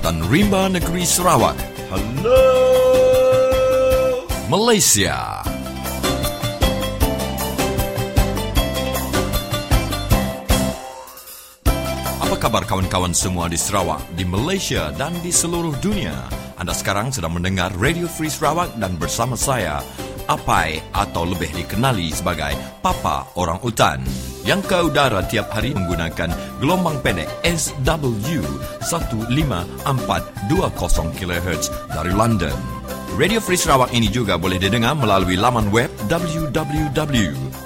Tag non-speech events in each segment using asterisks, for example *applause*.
Sultan Rimba Negeri Sarawak. Hello! Malaysia. Apa khabar kawan-kawan semua di Sarawak, di Malaysia dan di seluruh dunia? Anda sekarang sedang mendengar Radio Free Sarawak dan bersama saya, Apai atau lebih dikenali sebagai Papa Orang Utan yang ke udara tiap hari menggunakan gelombang pendek SW 15420 kHz dari London. Radio Free Sarawak ini juga boleh didengar melalui laman web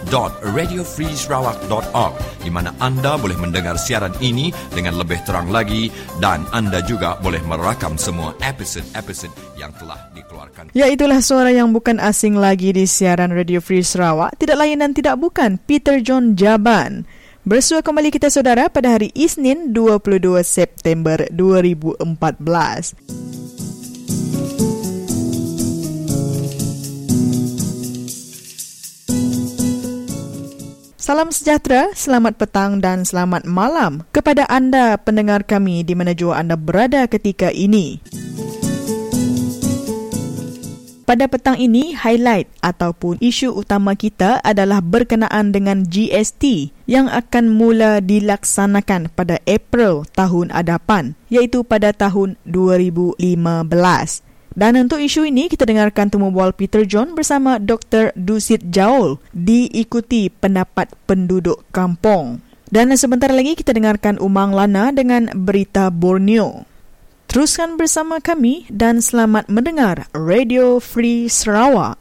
www.radiofreesarawak.org di mana anda boleh mendengar siaran ini dengan lebih terang lagi dan anda juga boleh merakam semua episod-episod yang telah dikeluarkan. Ya itulah suara yang bukan asing lagi di siaran Radio Free Sarawak, tidak lain dan tidak bukan Peter John Jaban. Bersua kembali kita saudara pada hari Isnin 22 September 2014. Salam sejahtera, selamat petang dan selamat malam kepada anda pendengar kami di mana jua anda berada ketika ini. Pada petang ini, highlight ataupun isu utama kita adalah berkenaan dengan GST yang akan mula dilaksanakan pada April tahun hadapan, iaitu pada tahun 2015. Dan untuk isu ini, kita dengarkan temu bual Peter John bersama Dr. Dusit Jaul diikuti pendapat penduduk kampung. Dan sebentar lagi kita dengarkan Umang Lana dengan berita Borneo. Teruskan bersama kami dan selamat mendengar Radio Free Sarawak.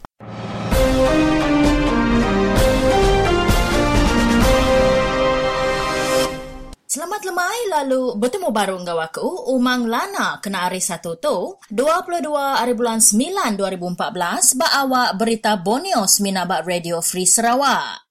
Selamat lemai lalu bertemu baru dengan aku Umang Lana kena hari satu tu 22 hari bulan 9 2014 ba awak berita Borneo Seminabat Radio Free Sarawak.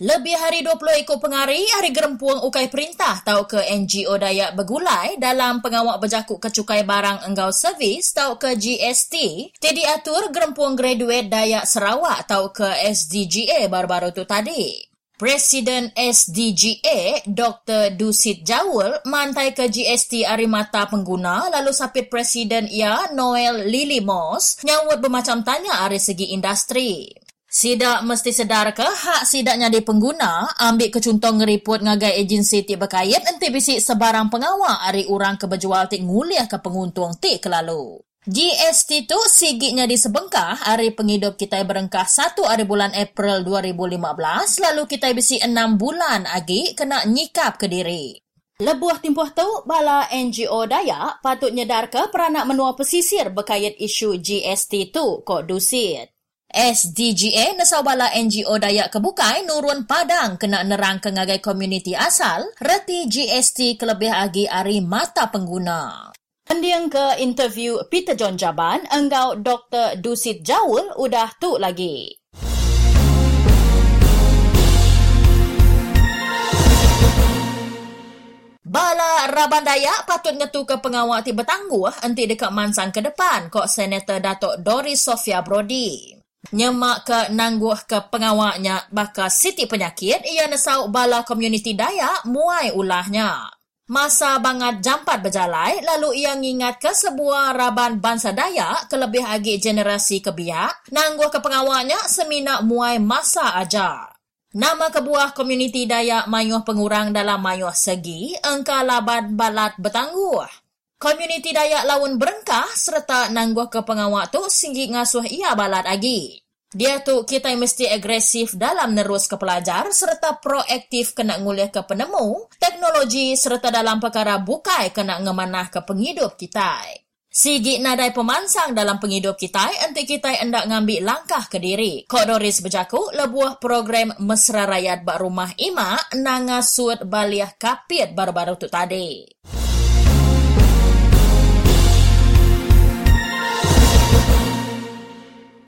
Lebih hari 20 ikut pengari hari gerempuang ukai perintah tau ke NGO Dayak Bergulai dalam pengawak berjakuk kecukai barang enggau servis tau ke GST jadi atur gerempuang graduate Dayak Sarawak tau ke SDGA baru-baru tu tadi. Presiden SDGA, Dr. Dusit Jawul, mantai ke GST Arimata Pengguna lalu sapit Presiden ia, Noel Lily Moss, nyawut bermacam tanya dari segi industri. Sidak mesti sedar ke hak sidaknya di pengguna ambil kecuntong ngeriput ngagai agensi ti berkait enti bisik sebarang pengawal hari orang ke berjual ti nguliah ke penguntung ti kelalu. GST tu sigitnya di sebengkah hari penghidup kita berengkah satu hari bulan April 2015 lalu kita bisi enam bulan lagi kena nyikap ke diri. Lebuah timpuh tu bala NGO Dayak patut nyedar ke peranak menua pesisir berkait isu GST tu kok dusit. SDGA nesau bala NGO Dayak kebukai nurun padang kena nerang ke ngagai komuniti asal reti GST kelebih agi ari mata pengguna. Pendiang ke interview Peter John Jaban, enggau Dr. Dusit Jawul udah tu lagi. Bala Raban Dayak patut ngetu ke pengawal ti bertangguh enti dekat Mansang ke depan kok Senator Datuk Doris Sofia Brody. Nyemak ke nangguh ke pengawaknya bakal siti penyakit ia nesau bala komuniti Dayak muai ulahnya. Masa bangat jampat berjalai, lalu ia mengingat ke sebuah raban bangsa Dayak kelebih agi generasi kebiak, nangguh ke pengawalnya semina muai masa ajar. Nama kebuah komuniti Dayak mayuh pengurang dalam mayuh segi, engkau laban balat bertangguh. Komuniti Dayak lawan berengkah serta nangguh ke pengawal tu singgi ngasuh ia balat lagi. Dia tu kita mesti agresif dalam nerus ke pelajar serta proaktif kena nguliah ke penemu, teknologi serta dalam perkara bukai kena ngemanah ke penghidup kita. Sigi nadai pemansang dalam penghidup kita, enti kita hendak ngambil langkah ke diri. Kok Doris berjaku, lebuah program Mesra Rakyat Bak Rumah Ima nangasut baliah kapit baru-baru tu tadi.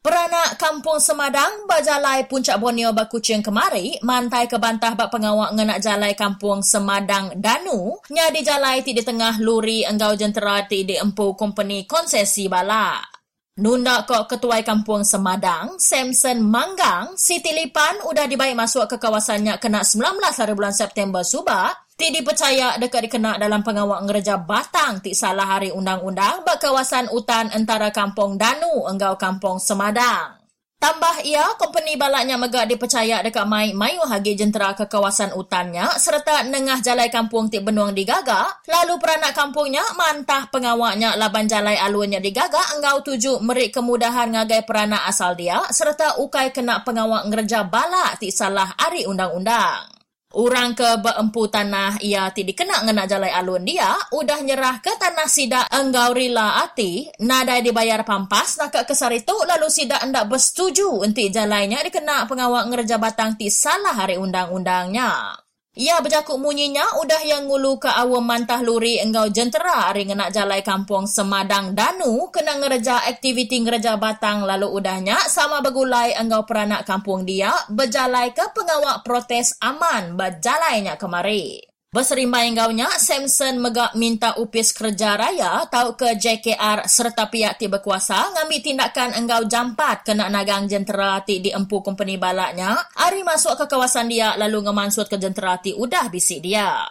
Peranak Kampung Semadang berjalai Puncak Borneo Bakucing kemari mantai ke bantah bak pengawak ngenak jalai Kampung Semadang Danu nya di jalai ti di tengah luri enggau jentera ti di empu kompeni konsesi bala. Nunda kok ketuai Kampung Semadang, Samson Manggang, Siti Lipan udah dibaik masuk ke kawasannya kena 19 hari bulan September subak, Ti dipercaya dekat dikena dalam pengawak ngereja batang ti salah hari undang-undang berkawasan hutan antara Kampung Danu enggau Kampung Semadang. Tambah ia, company balaknya megak dipercaya dekat mai mayu hagi jentera ke kawasan hutannya serta nengah jalai kampung ti benuang digaga, lalu peranak kampungnya mantah pengawaknya laban jalai alunnya digaga enggau tuju merik kemudahan ngagai peranak asal dia serta ukai kena pengawak ngereja balak ti salah hari undang-undang. Orang ke beempu tanah ia ti dikena ngena jalai alun. Dia, udah nyerah ke tanah sida enggau rila ati, nadai dibayar pampas nak ke kesar itu, lalu sida endak bersetuju. Enti jalainya dikena pengawak ngerja batang ti salah hari undang-undangnya. Ia berjakuk munyinya udah yang ngulu ke awam mantah luri enggau jentera hari ngenak jalai kampung Semadang Danu kena ngereja aktiviti ngereja batang lalu udahnya sama begulai enggau peranak kampung dia berjalai ke pengawak protes aman berjalainya kemari. Berserimbai enggaunya, Samson megak minta upis kerja raya tau ke JKR serta pihak ti berkuasa ngambil tindakan enggau jampat kena nagang jentera ti di empu company balaknya. Ari masuk ke kawasan dia lalu ngemansut ke jentera ti udah bisik dia.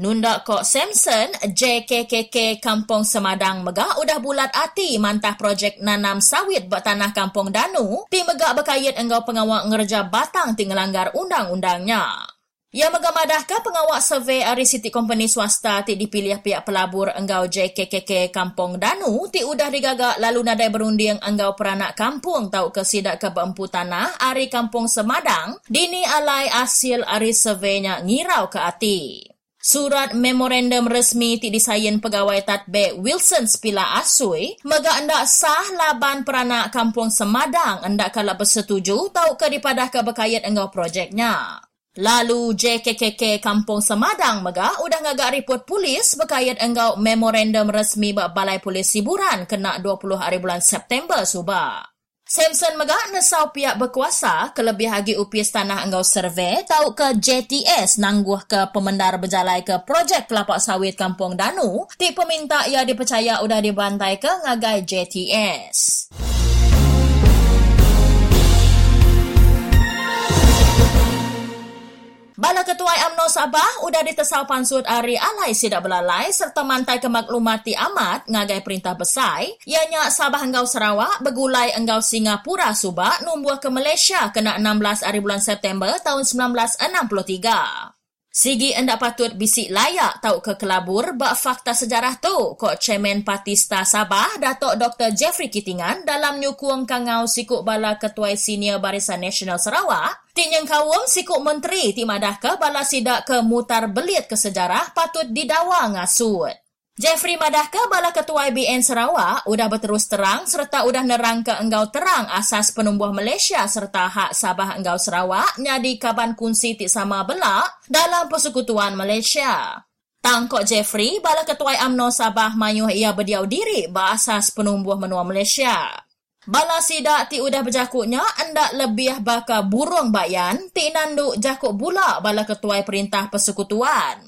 Nunda kok Samson, JKKK Kampung Semadang megak udah bulat hati mantah projek nanam sawit buat tanah Kampung Danu, ti megak berkait enggau pengawak ngerja batang ti ngelanggar undang-undangnya. Ia mengamadah ke pengawak survey Ari City Company swasta ti dipilih pihak pelabur enggau JKKK Kampung Danu ti udah digagak lalu nadai berunding enggau peranak kampung tau ke sidak ke beempu tanah Ari Kampung Semadang dini alai hasil Ari surveynya ngirau ke ati. Surat memorandum resmi ti disayin pegawai tatbe Wilson Spila Asui mega anda sah laban peranak kampung Semadang anda kala bersetuju tau ke dipadah ke berkait enggau projeknya. Lalu JKKK Kampung Semadang mega udah ngagak report polis berkait enggau memorandum resmi bak Balai Polis Siburan kena 20 hari bulan September suba. Samson mega nesau pihak berkuasa kelebih hagi upis tanah enggau survey tau ke JTS nangguh ke pemendar berjalai ke projek kelapa sawit Kampung Danu ti peminta ia dipercaya udah dibantai ke ngagai JTS. Bala Ketua UMNO Sabah udah ditesau pansut Ari Alai Sidak Belalai serta mantai kemaklumati amat ngagai perintah besai, ianya Sabah Enggau Sarawak begulai Enggau Singapura Subak numbuh ke Malaysia kena 16 hari bulan September tahun 1963. Sigi anda patut bisik layak tahu ke kelabur bak fakta sejarah tu kok Chairman Patista Sabah Datuk Dr. Jeffrey Kitingan dalam nyukung kangau sikuk bala ketua senior Barisan Nasional Sarawak Tinyang kawum sikuk menteri ti madah ke bala sidak ke mutar belit ke sejarah patut didawa ngasut. Jeffrey Madahka Bala Ketua IBN Sarawak udah berterus terang serta udah nerang ke enggau terang asas penumbuh Malaysia serta hak Sabah enggau Sarawak nyadi kaban kunci ti sama belak dalam persekutuan Malaysia. Tangkok Jeffrey, Bala Ketua UMNO Sabah mayuh ia berdiau diri asas penumbuh menua Malaysia. Bala sidak ti udah berjakuknya anda lebih baka burung bayan ti nanduk jakuk bula bala ketua perintah persekutuan.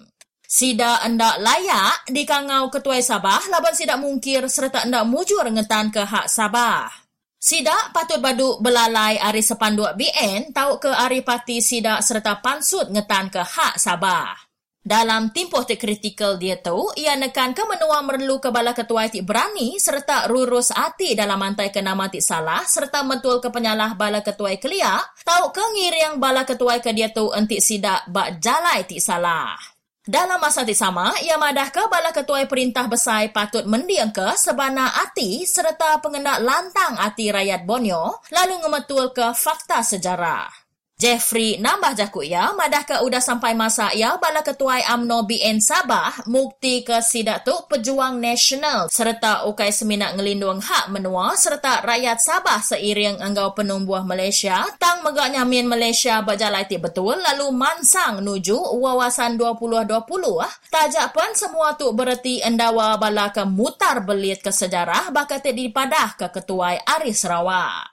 Sida anda layak di kangau ketua Sabah laban sida mungkir serta anda mujur ngetan ke hak Sabah. Sida patut badu belalai ari sepanduk BN tau ke ari pati sida serta pansut ngetan ke hak Sabah. Dalam tempoh te kritikal dia tu, ia nekan ke menua merlu ke bala ketua ti berani serta rurus hati dalam mantai ke nama ti salah serta mentul ke penyalah bala ketua kelia, tau ke ngiriang bala ketua ke dia tu enti sida bak jalai ti salah. Dalam masa yang sama, ia madah ke bala ketua perintah besar patut mendiang ke sebana hati serta pengendak lantang hati rakyat Borneo lalu ngemetul ke fakta sejarah. Jeffrey nambah jakuk ya, madah ke udah sampai masa ya. Bala ketua AMNO BN Sabah mukti ke sidak tu pejuang nasional. Serta ukai seminak ngelindung hak menua. Serta rakyat Sabah seiring enggau penumbuh Malaysia. Tang megaknya min Malaysia berjalai ti betul. Lalu mansang nuju wawasan 2020 ah. Tajak pun semua tu bererti endawa bala ke mutar belit ke sejarah. Bakat dipadah ke ketua Aris Sarawak.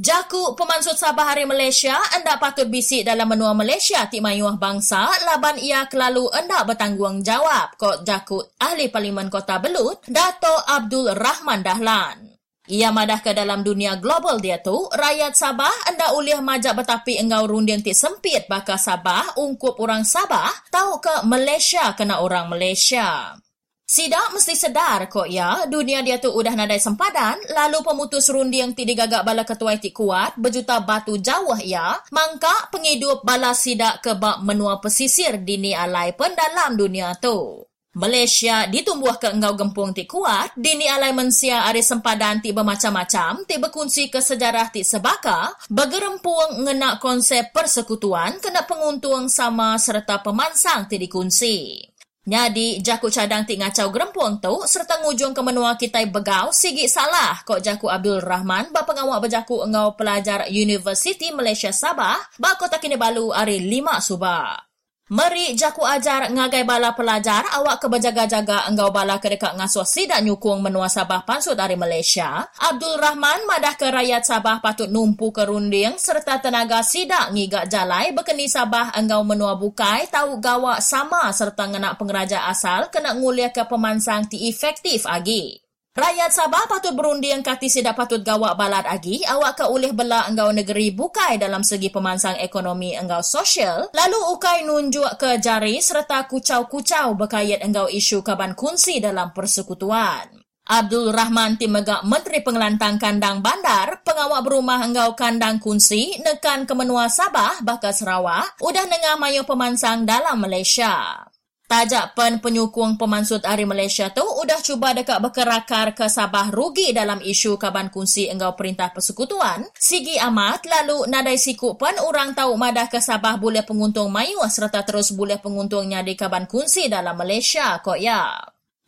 Jaku pemansut Sabah Hari Malaysia anda patut bisik dalam menua Malaysia ti mayuah bangsa laban ia kelalu anda bertanggungjawab kok jaku ahli Parlimen Kota Belut Dato Abdul Rahman Dahlan. Ia madah ke dalam dunia global dia tu, rakyat Sabah anda uliah majak betapi engau runding ti sempit bakal Sabah, ungkup orang Sabah, tahu ke Malaysia kena orang Malaysia. Sidak mesti sedar kok ya, dunia dia tu udah nadai sempadan, lalu pemutus runding ti digagak bala ketua ti kuat, berjuta batu jauh ya, mangka penghidup bala sidak ke bak menua pesisir dini alai pun dalam dunia tu. Malaysia ditumbuh ke engau gempung ti kuat, dini alai mensia ari sempadan ti bermacam-macam, ti berkunci ke sejarah ti sebaka, bergerempung ngenak konsep persekutuan kena penguntung sama serta pemansang ti dikunci. Nyadi jaku cadang ti ngacau gerempuang tu serta ngujung ke menua kita begau sigi salah kok jaku Abdul Rahman ba pengawak berjaku engau pelajar University Malaysia Sabah ba kota kini balu hari lima subah. Meri jaku ajar ngagai bala pelajar awak ke berjaga-jaga engau bala ke dekat ngasuh sidak nyukung menua Sabah pansut dari Malaysia. Abdul Rahman madah ke rakyat Sabah patut numpu ke runding serta tenaga sidak ngigak jalai berkeni Sabah engau menua bukai tahu gawak sama serta ngenak pengeraja asal kena ngulia ke pemansang ti efektif agi. Rakyat Sabah patut berunding kati sidak patut gawak balat agi awak ke ulih bela enggau negeri bukai dalam segi pemansang ekonomi enggau sosial lalu ukai nunjuk ke jari serta kucau-kucau berkait enggau isu kaban kunci dalam persekutuan. Abdul Rahman Timegak Menteri Pengelantang Kandang Bandar, pengawak berumah enggau kandang kunci nekan ke menua Sabah bakal Sarawak, udah nengah mayu pemansang dalam Malaysia. Tajak pen penyukung pemansut Ari Malaysia tu udah cuba dekat berkerakar ke Sabah rugi dalam isu kaban kunci enggau perintah persekutuan. Sigi amat lalu nadai siku pun orang tahu madah ke Sabah boleh penguntung mayu serta terus boleh penguntungnya di kaban kunci dalam Malaysia kok ya.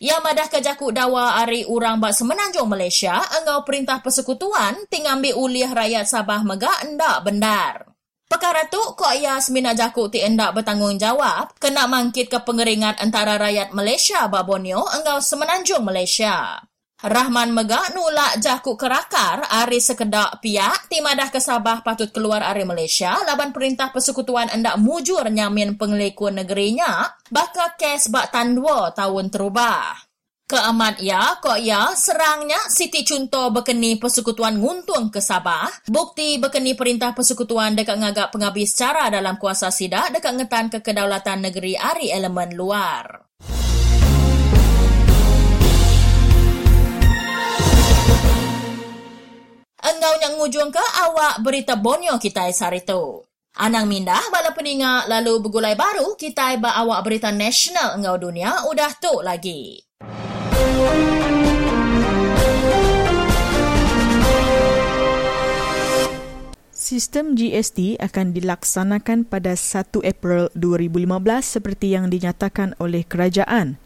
Ya madah ke jakuk dawa ari orang bak semenanjung Malaysia enggau perintah persekutuan tinggal ambil ulih rakyat Sabah megak endak bendar. Perkara tu, Kok Yasmin Ajakuk ti endak bertanggungjawab kena mangkit ke pengeringat antara rakyat Malaysia ba Borneo engau semenanjung Malaysia. Rahman Megak nulak jakuk kerakar ari sekedak pihak timadah ke Sabah patut keluar ari Malaysia laban perintah persekutuan endak mujur nyamin pengelikun negerinya bakal kes bak tandwa tahun terubah. Keamat ya, kok ya, serangnya Siti Cunto berkeni persekutuan nguntung ke Sabah. Bukti berkeni perintah persekutuan dekat ngagak penghabis cara dalam kuasa sidak dekat ngetan ke kedaulatan negeri ari elemen luar. Engau yang ngujung ke awak berita bonyo kita hari tu. Anang mindah bala peninga lalu bergulai baru kita ba awak berita nasional engau dunia udah tu lagi. Sistem GST akan dilaksanakan pada 1 April 2015 seperti yang dinyatakan oleh kerajaan.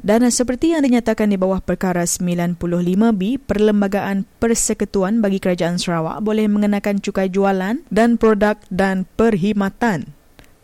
Dan seperti yang dinyatakan di bawah perkara 95B, Perlembagaan Persekutuan bagi Kerajaan Sarawak boleh mengenakan cukai jualan dan produk dan perkhidmatan.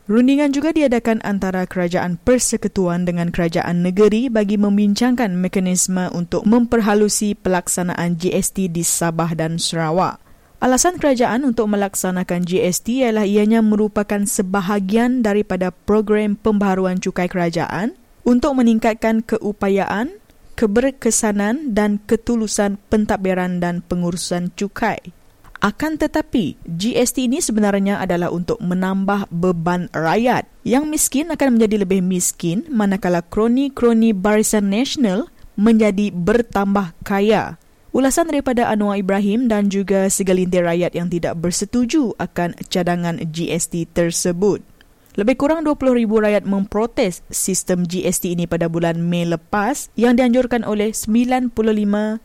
Rundingan juga diadakan antara Kerajaan Persekutuan dengan Kerajaan Negeri bagi membincangkan mekanisme untuk memperhalusi pelaksanaan GST di Sabah dan Sarawak. Alasan kerajaan untuk melaksanakan GST ialah ianya merupakan sebahagian daripada program pembaharuan cukai kerajaan untuk meningkatkan keupayaan, keberkesanan dan ketulusan pentadbiran dan pengurusan cukai. Akan tetapi, GST ini sebenarnya adalah untuk menambah beban rakyat. Yang miskin akan menjadi lebih miskin manakala kroni-kroni barisan nasional menjadi bertambah kaya. Ulasan daripada Anwar Ibrahim dan juga segelintir rakyat yang tidak bersetuju akan cadangan GST tersebut. Lebih kurang 20,000 rakyat memprotes sistem GST ini pada bulan Mei lepas yang dianjurkan oleh 95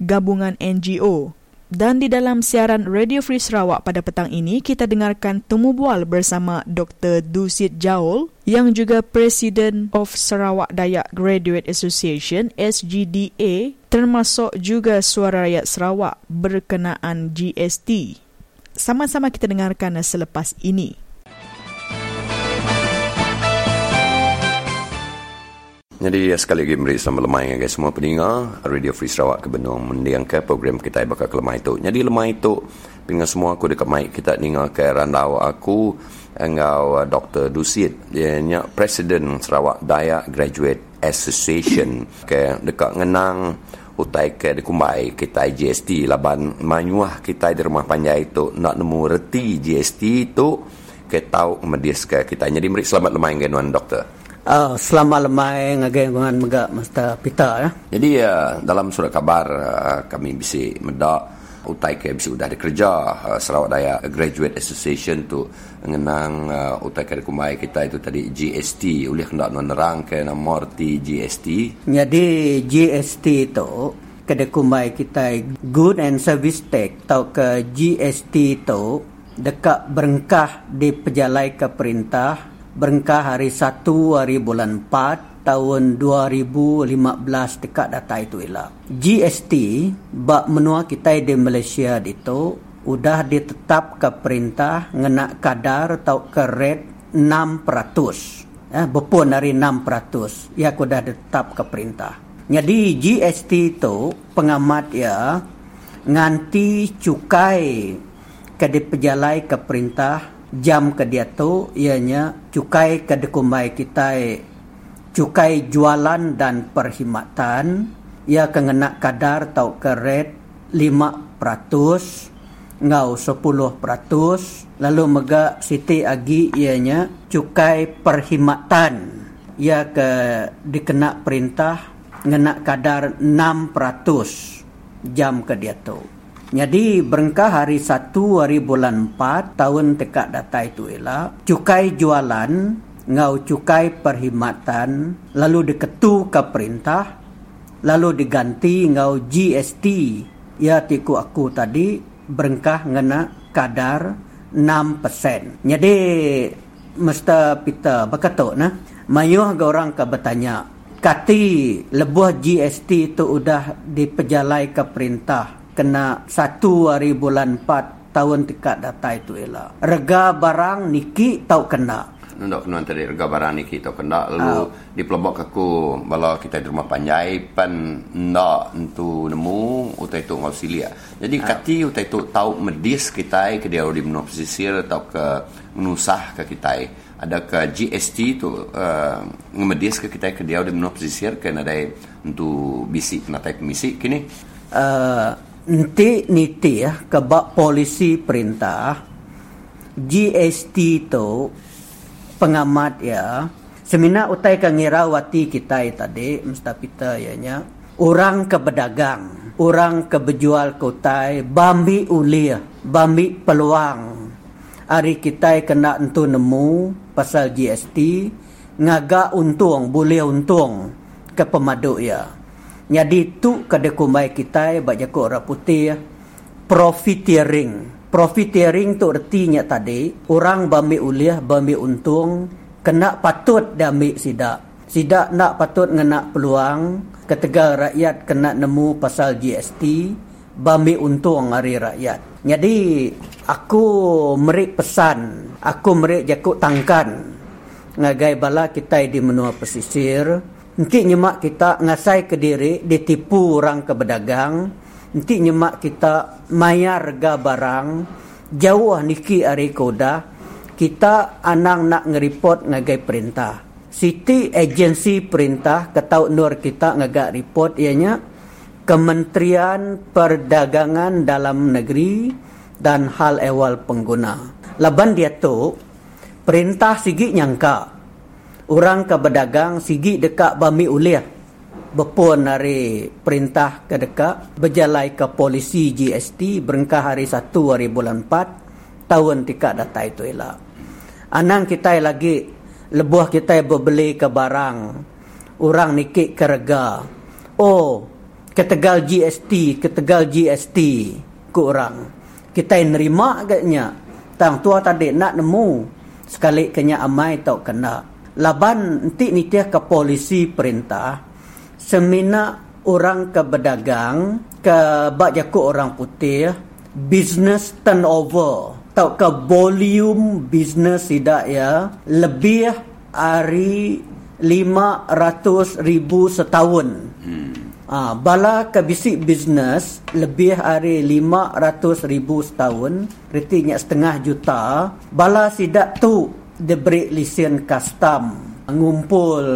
gabungan NGO. Dan di dalam siaran Radio Free Sarawak pada petang ini, kita dengarkan temu bual bersama Dr. Dusit Jaul yang juga Presiden of Sarawak Dayak Graduate Association SGDA termasuk juga suara rakyat Sarawak berkenaan GST. Sama-sama kita dengarkan selepas ini. Jadi sekali lagi beri selamat lemai dengan semua pendengar Radio Free Sarawak ke Benung mendiangkan program kita bakal ke lemai itu. Jadi lemai itu pendengar semua aku dekat mic kita dengar ke randau aku engau uh, Dr. Dusit dia Presiden Sarawak Dayak Graduate Association ke dekat ngenang utai ke di kumbai kita GST laban manyuah kita di rumah panjai itu nak nemu reti GST itu ke tahu medis ke kita jadi meri selamat lemah dengan doktor Uh, selama lemai ngagai dengan mega masta pita ya. Jadi uh, dalam surat kabar uh, kami bisa medak utai ke bisa sudah dikerja uh, Sarawak Daya Graduate Association tu mengenang uh, utai ke kumai kita itu tadi GST oleh hendak menerang ke nomor T GST. Jadi GST itu kedai kumai kita Good and Service Tax atau ke GST itu dekat berengkah di pejalai ke perintah berengkah hari 1 hari bulan 4 tahun 2015 dekat data itu ialah GST bak menua kita di Malaysia itu sudah ditetap ke perintah ngena kadar atau ke rate 6%. Eh, berpun dari 6%. Ya, sudah ditetap ke perintah. Jadi GST itu pengamat ya nganti cukai ke dipejalai ke perintah jam ke dia tu ianya cukai ke dekumai kita cukai jualan dan perkhidmatan. Ia kena kadar tau keret 5% ngau 10% lalu mega siti agi ianya cukai perkhidmatan. Ia ke dikena perintah ngena kadar 6% jam ke dia tu jadi berengkah hari 1 hari bulan 4 tahun tekak data itu ialah cukai jualan ngau cukai perkhidmatan lalu diketu ke perintah lalu diganti ngau GST ya tiku aku tadi berengkah ngena kadar 6%. Jadi mesta pita bakato na mayuh ga orang ka bertanya kati lebuh GST itu udah dipejalai ke perintah kena satu hari bulan empat tahun tikat data itu ialah rega barang niki tau kena. Nunda kena tadi rega barang niki tau kena. Lalu uh. di pelobok aku bala kita di rumah panjai pan ndak entu nemu utai tu ngau silia jadi uh. kati utai tu tau medis kita ke dia di menua pesisir atau ke menusah ke kita ada ke GST tu uh, ngemedis ke kita ke dia di menua pesisir ke ada untuk bisi kena tai misi kini. Uh, Nanti niti ya kebak polisi perintah GST tu pengamat ya. Semina utai ka ngirawati kita tadi mustapita ya nya. Orang ke pedagang orang ke berjual kutai bambi ulia bambi peluang. Hari kita kena entu nemu pasal GST ngaga untung boleh untung ke pemaduk ya jadi tu kada kumbai kita bak jakuk orang putih ya. profiteering. Profiteering tu artinya tadi orang bambi uliah bambi untung kena patut dia ambil sidak. Sidak nak patut ngena peluang ketika rakyat kena nemu pasal GST bambi untung hari rakyat. Jadi aku merik pesan, aku merik jakuk tangkan ngagai bala kita di menua pesisir Nanti nyemak kita ngasai ke diri, ditipu orang ke berdagang. Nanti nyemak kita mayar harga barang, jauh niki ari koda, kita anang nak ngeripot ngagai perintah. Siti agensi perintah ketau nur kita ngagak report ianya Kementerian Perdagangan Dalam Negeri dan Hal Ehwal Pengguna. Laban dia tu perintah sigi nyangka orang ke berdagang sigi dekat bami uliah. Berpun hari perintah ke dekat berjalai ke polisi GST berengkah hari 1 hari bulan 4 tahun tikat data itu ialah anang kita lagi lebuh kita berbeli ke barang. Orang nikik ke rega. Oh ketegal GST ketegal GST ke orang. Kita nerima agaknya. Tang tua tadi nak nemu. Sekali kenya amai tau kena laban nanti ni dia ke polisi perintah. Semina orang ke berdagang ke bak orang putih business turnover. Atau ke volume business tidak ya? Lebih hari 500 ribu setahun. Hmm. Ah, bala ke bisik bisnes lebih hari 500 ribu setahun retinya setengah juta. Bala sidak tu diberi lisen custom ngumpul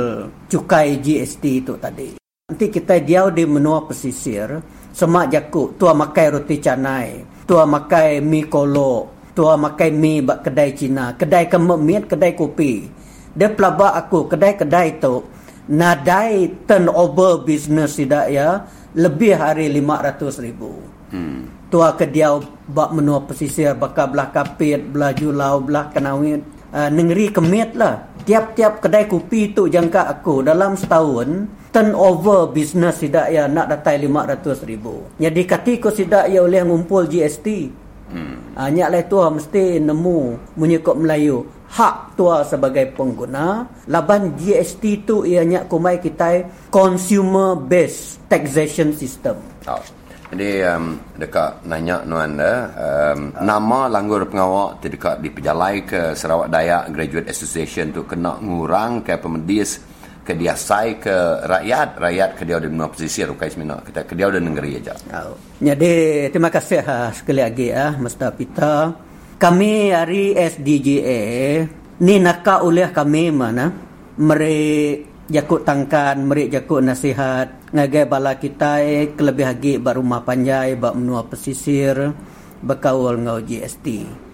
cukai GST itu tadi. Nanti kita dia di menua pesisir, semak jakuk, tua makai roti canai, tua makai mi kolo, tua makai mi bak kedai Cina, kedai kememiat, kedai kopi. Dia pelabak aku, kedai-kedai tu, nadai turnover business tidak ya, lebih hari 500 ribu. Hmm. Tua kediau bak menua pesisir, bakal belah kapit, belah julau, belah kenawit, uh, negeri kemit lah. Tiap-tiap kedai kopi tu jangka aku dalam setahun, turnover business tidak ya nak datai 500 ribu. Jadi ketika tidak ya oleh ngumpul GST. Hmm. Hanya lah tua mesti nemu menyekut Melayu hak tua sebagai pengguna. Laban GST tu ianya kumai kita consumer based taxation system. Oh. Jadi um, dekat nanya nuan anda, um, nama langgur pengawal dekat di pejalai ke Sarawak Dayak Graduate Association tu kena ngurang ke pemedis ke dia sai ke rakyat rakyat ke dia di menua pesisir rukai semina kita ke dia di negeri aja. Oh. Jadi terima kasih ha, sekali lagi ya Mr. Pita. Kami hari SDGA ni nak oleh kami mana meri jakut tangkan meri jakut nasihat. Ngagai bala kita kelebih lagi ba rumah panjai ba menua pesisir berkaul ngau GST.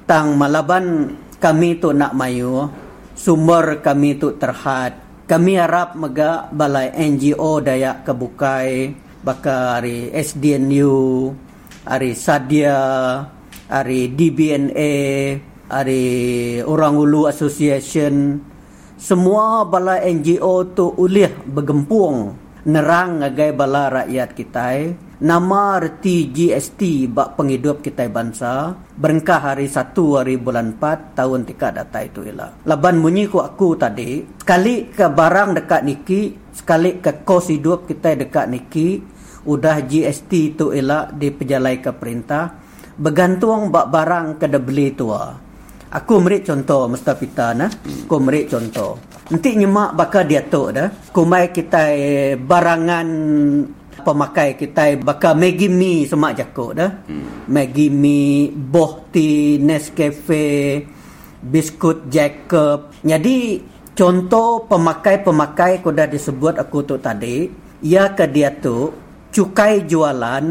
Tang malaban kami tu nak mayu. Sumber kami tu terhad. Kami harap mega balai NGO Dayak Kebukai. Baka hari SDNU hari Sadia hari DBNA hari Orang Ulu Association semua balai NGO tu ulih bergempung nerang ngagai bala rakyat kita nama reti GST bak penghidup kita bangsa berengkah hari satu hari bulan 4 tahun tika data itu ialah laban bunyi ku aku tadi sekali ke barang dekat niki sekali ke kos hidup kita dekat niki udah GST itu ialah di pejalai ke perintah bergantung bak barang ke beli tua aku beri contoh Mustafita nah aku beri contoh nanti nyemak bakal dia tu dah kumai kita barangan pemakai kita bakal Maggi Mi semak jakuk dah. Hmm. Maggi Mi, Boh Tea, Nescafe, biskut Jacob. Jadi contoh pemakai-pemakai ko dah disebut aku tu tadi, ia ke dia tu cukai jualan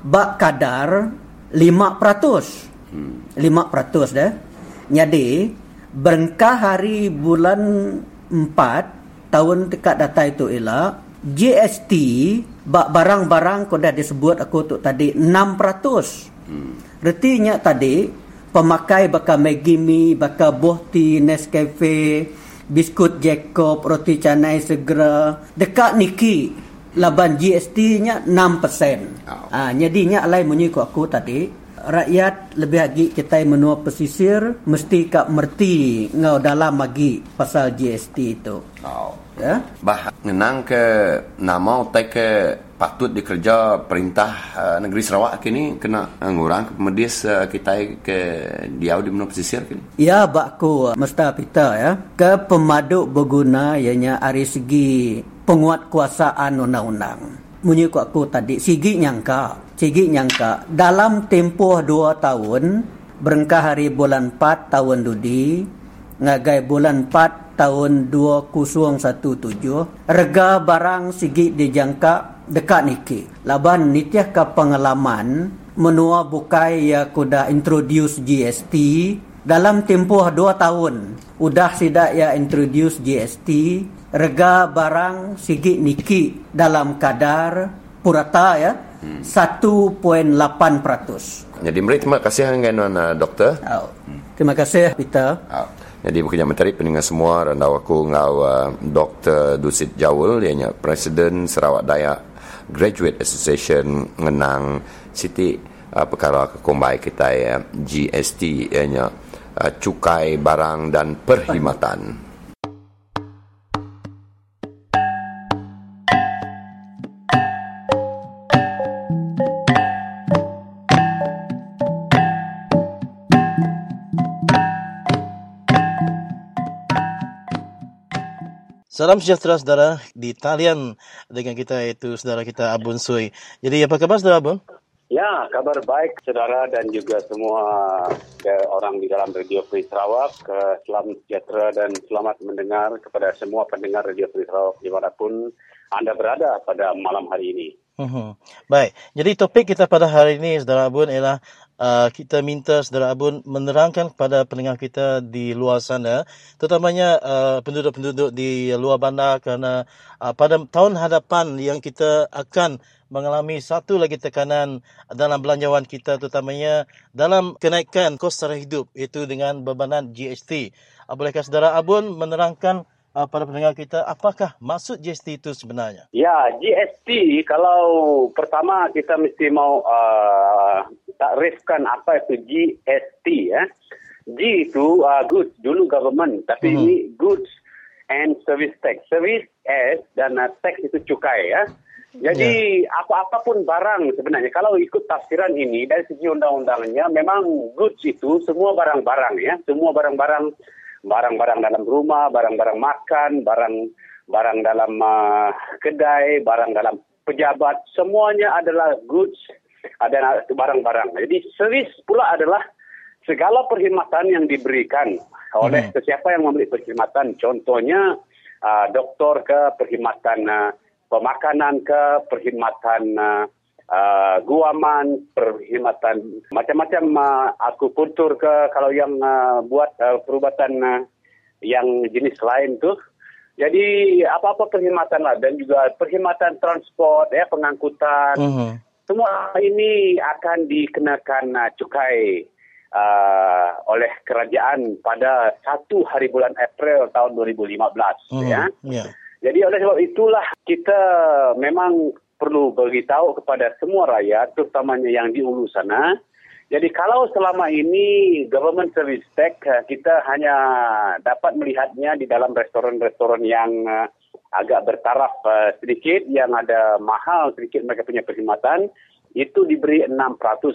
bak kadar 5%. Hmm. 5% dah. Jadi berengkah hari bulan 4 tahun dekat data itu ialah GST barang-barang kau dah disebut aku tu tadi 6%. Hmm. Retinya tadi pemakai bakal Maggi Mi, bakal Bohti, Nescafe, biskut Jacob, roti canai segera dekat Niki laban GST-nya 6%. Oh. Ah, jadinya alai munyi aku tadi rakyat lebih lagi kita menua pesisir mesti kak merti ngau dalam lagi pasal GST itu. Oh. Ya? Bah ngenang ke nama utai ke patut dikerja perintah uh, negeri Sarawak kini kena ngurang ke pemedis uh, kita ke diau di menua pesisir kini? Ya bakku mesta pita ya. Ke pemaduk berguna ianya dari segi penguat kuasaan undang-undang. Munyi ku aku tadi sigi nyangka sigi nyangka dalam tempoh dua tahun berengkah hari bulan 4 tahun dudi ngagai bulan 4 tahun 2017 rega barang sigi dijangka dekat niki. Laban nitiah ke pengalaman menua bukai ya kuda introduce GST dalam tempoh 2 tahun udah sidak ya introduce GST rega barang sigi niki dalam kadar purata ya hmm. 1.8%. Jadi meri terima kasih dengan uh, doktor. Oh. Terima kasih Peter. Oh. Jadi bukannya menteri pendengar semua dan aku ngau uh, Dr. Dusit Jawul ianya Presiden Sarawak Dayak Graduate Association ngenang siti uh, perkara kekombai kita ya GST ianya uh, cukai barang dan perkhidmatan. Salam sejahtera saudara di talian dengan kita itu saudara kita Abun Sui. Jadi apa khabar saudara Abun? Ya, kabar baik saudara dan juga semua ke orang di dalam Radio Free Sarawak. Ke selamat sejahtera dan selamat mendengar kepada semua pendengar Radio Free Sarawak dimanapun anda berada pada malam hari ini. Hmm. Baik, jadi topik kita pada hari ini, Saudara Abun, ialah uh, kita minta Saudara Abun menerangkan kepada pendengar kita di luar sana, terutamanya uh, penduduk-penduduk di luar bandar kerana uh, pada tahun hadapan yang kita akan mengalami satu lagi tekanan dalam belanjawan kita terutamanya dalam kenaikan kos sara hidup iaitu dengan bebanan GST. Bolehkah saudara Abun menerangkan uh, pada pendengar kita apakah maksud GST itu sebenarnya? Ya, GST kalau pertama kita mesti mau uh, takrifkan apa itu GST ya. G itu uh, goods dulu government tapi uh-huh. ini goods and service tax. Service S dan uh, tax itu cukai ya. Jadi yeah. apa-apa pun barang sebenarnya kalau ikut tafsiran ini dari segi undang-undangnya memang goods itu semua barang-barang ya, semua barang-barang barang-barang dalam rumah, barang-barang makan, barang barang dalam uh, kedai, barang dalam pejabat, semuanya adalah goods ada barang-barang. Jadi service pula adalah segala perkhidmatan yang diberikan oleh hmm. sesiapa yang memberi perkhidmatan. Contohnya uh, doktor ke perkhidmatan uh, pemakanan ke perkhidmatan uh, uh, guaman, perkhidmatan macam-macam uh, aku puntur ke kalau yang uh, buat uh, perubatan uh, yang jenis lain tu. Jadi apa-apa perkhidmatan lah dan juga perkhidmatan transport, ya pengangkutan. Uh-huh. Semua ini akan dikenakan uh, cukai uh, oleh kerajaan pada satu hari bulan April tahun 2015. Uh-huh. Ya. Yeah. Jadi oleh sebab itulah kita memang perlu beritahu kepada semua rakyat, terutamanya yang di ulu sana. Jadi kalau selama ini government service tax eh, kita hanya dapat melihatnya di dalam restoran-restoran yang eh, agak bertaraf eh, sedikit, yang ada mahal sedikit mereka punya perkhidmatan, itu diberi 6%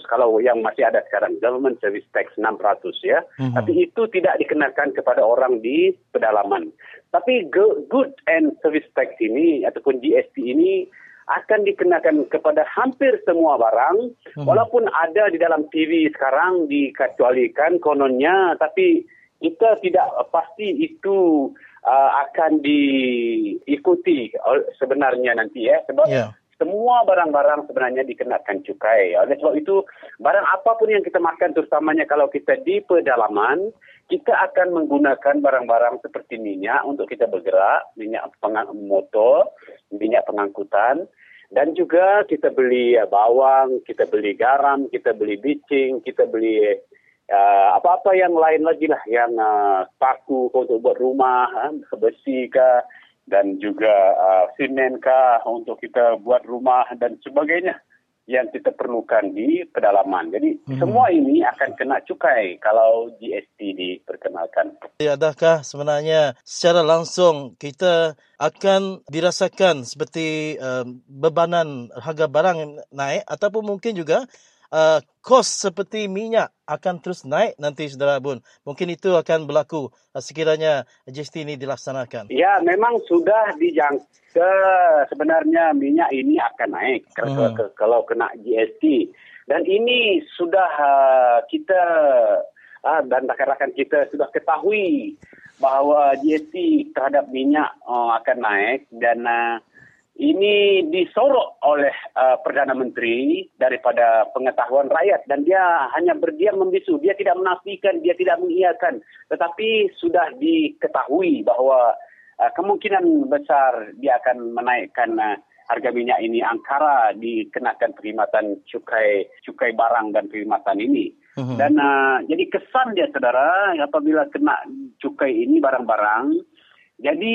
kalau yang masih ada sekarang government service tax 6% ya. Mm-hmm. Tapi itu tidak dikenakan kepada orang di pedalaman. Tapi good and service tax ini ataupun GST ini akan dikenakan kepada hampir semua barang hmm. walaupun ada di dalam TV sekarang dikecualikan kononnya tapi kita tidak pasti itu uh, akan diikuti sebenarnya nanti ya sebab yeah semua barang-barang sebenarnya dikenakan cukai. Oleh sebab itu, barang apa pun yang kita makan terutamanya kalau kita di pedalaman, kita akan menggunakan barang-barang seperti minyak untuk kita bergerak, minyak motor, minyak pengangkutan, dan juga kita beli bawang, kita beli garam, kita beli bicing, kita beli uh, apa-apa yang lain lagi lah yang uh, paku untuk buat rumah, uh, besi ke, dan juga uh, simen kah untuk kita buat rumah dan sebagainya yang kita perlukan di pedalaman. Jadi hmm. semua ini akan kena cukai kalau GST diperkenalkan. Adakah sebenarnya secara langsung kita akan dirasakan seperti uh, bebanan harga barang naik ataupun mungkin juga uh, kos seperti minyak akan terus naik nanti saudara Abun. Mungkin itu akan berlaku uh, sekiranya GST ini dilaksanakan. Ya, memang sudah dijangka sebenarnya minyak ini akan naik hmm. kalau kena GST. Dan ini sudah uh, kita uh, dan rakan-rakan kita sudah ketahui bahawa GST terhadap minyak uh, akan naik dan uh, ini disorok oleh uh, Perdana Menteri daripada pengetahuan rakyat dan dia hanya berdiam membisu. Dia tidak menafikan, dia tidak mengiyakan. Tetapi sudah diketahui bahawa uh, kemungkinan besar dia akan menaikkan uh, harga minyak ini angkara dikenakan perkhidmatan cukai cukai barang dan perkhidmatan ini. Uh-huh. Dan uh, jadi kesan dia saudara apabila kena cukai ini barang-barang jadi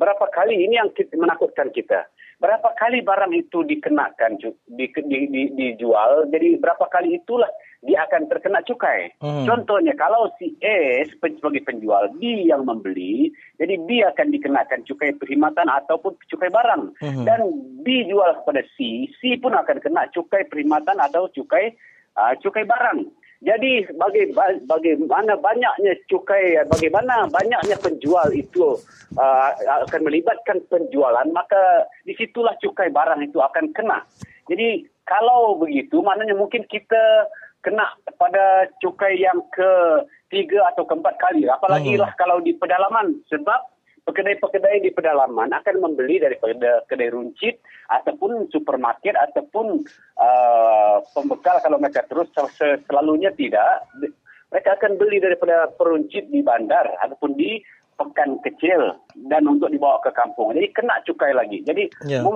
berapa kali ini yang menakutkan kita berapa kali barang itu dikenakan di, di, di, dijual jadi berapa kali itulah dia akan terkena cukai. Hmm. Contohnya kalau si A sebagai penjual B yang membeli, jadi B akan dikenakan cukai perkhidmatan ataupun cukai barang. Hmm. Dan B jual kepada C, C pun akan kena cukai perkhidmatan atau cukai uh, cukai barang. Jadi bagi bagaimana banyaknya cukai, bagaimana banyaknya penjual itu uh, akan melibatkan penjualan, maka disitulah cukai barang itu akan kena. Jadi kalau begitu maknanya mungkin kita kena pada cukai yang ke tiga atau keempat kali. Apalagi lah kalau di pedalaman sebab pekedai-pekedai di pedalaman akan membeli daripada kedai runcit ataupun supermarket ataupun uh, pembekal kalau mereka terus selalunya tidak mereka akan beli daripada peruncit di bandar ataupun di pekan kecil dan untuk dibawa ke kampung. Jadi kena cukai lagi. Jadi yeah.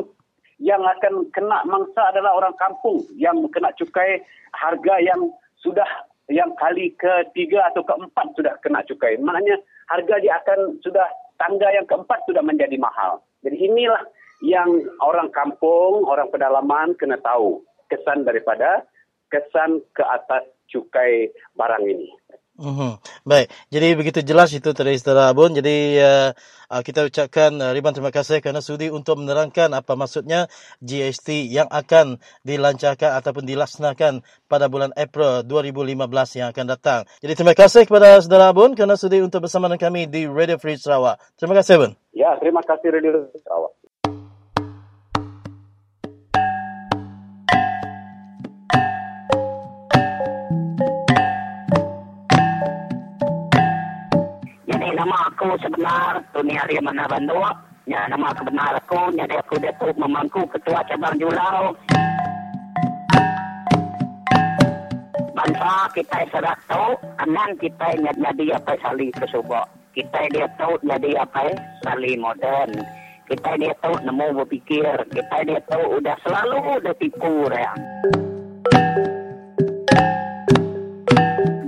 yang akan kena mangsa adalah orang kampung yang kena cukai harga yang sudah yang kali ketiga atau keempat sudah kena cukai. Maknanya harga dia akan sudah tangga yang keempat sudah menjadi mahal. Jadi inilah yang orang kampung, orang pedalaman kena tahu kesan daripada kesan ke atas cukai barang ini. Uhum. Baik, jadi begitu jelas itu tadi Saudara Abun. Jadi uh, uh, kita ucapkan uh, ribuan terima kasih kerana sudi untuk menerangkan apa maksudnya GST yang akan dilancarkan ataupun dilaksanakan pada bulan April 2015 yang akan datang. Jadi terima kasih kepada Saudara Abun kerana sudi untuk bersama dengan kami di Radio Free Sarawak. Terima kasih Abun. Ya, terima kasih Radio Free Sarawak. Aku sebenar Tuni Arya Mana Bandua. Ya, nama kebenar aku, jadi aku Datuk Memangku Ketua Cabang Julau. Bangsa kita serat tahu, anan kita jadi apa sali kesubo. Kita dia tahu jadi apa sali modern. Kita dia tahu nemu berpikir. Kita dia tahu udah selalu udah tipu ya.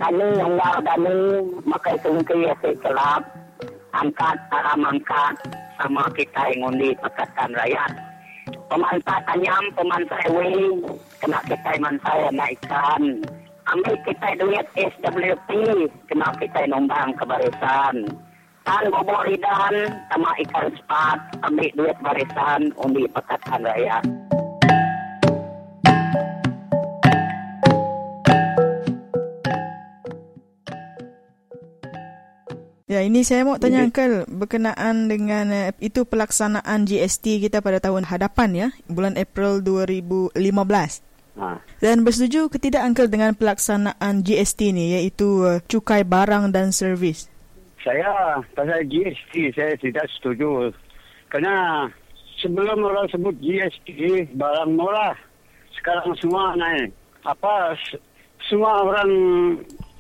Dani yang lah Dani makai tungki ya kelab angkat para mangkat sama kita yang undi pekatan rakyat. Pemantai tanyam, pemantai wing, kena kita mantai naikkan. Ambil kita duit SWP, kena kita nombang ke barisan. Tan bobor lidan, sama ikan sepat, ambil duit barisan, undi pekatan rakyat. Ya, ini saya mau tanya Uncle berkenaan dengan uh, itu pelaksanaan GST kita pada tahun hadapan ya, bulan April 2015. Ha. Dan bersetuju ke tidak Uncle dengan pelaksanaan GST ni iaitu uh, cukai barang dan servis? Saya pasal GST saya tidak setuju. Kerana sebelum orang sebut GST barang murah, sekarang semua naik. Apa semua orang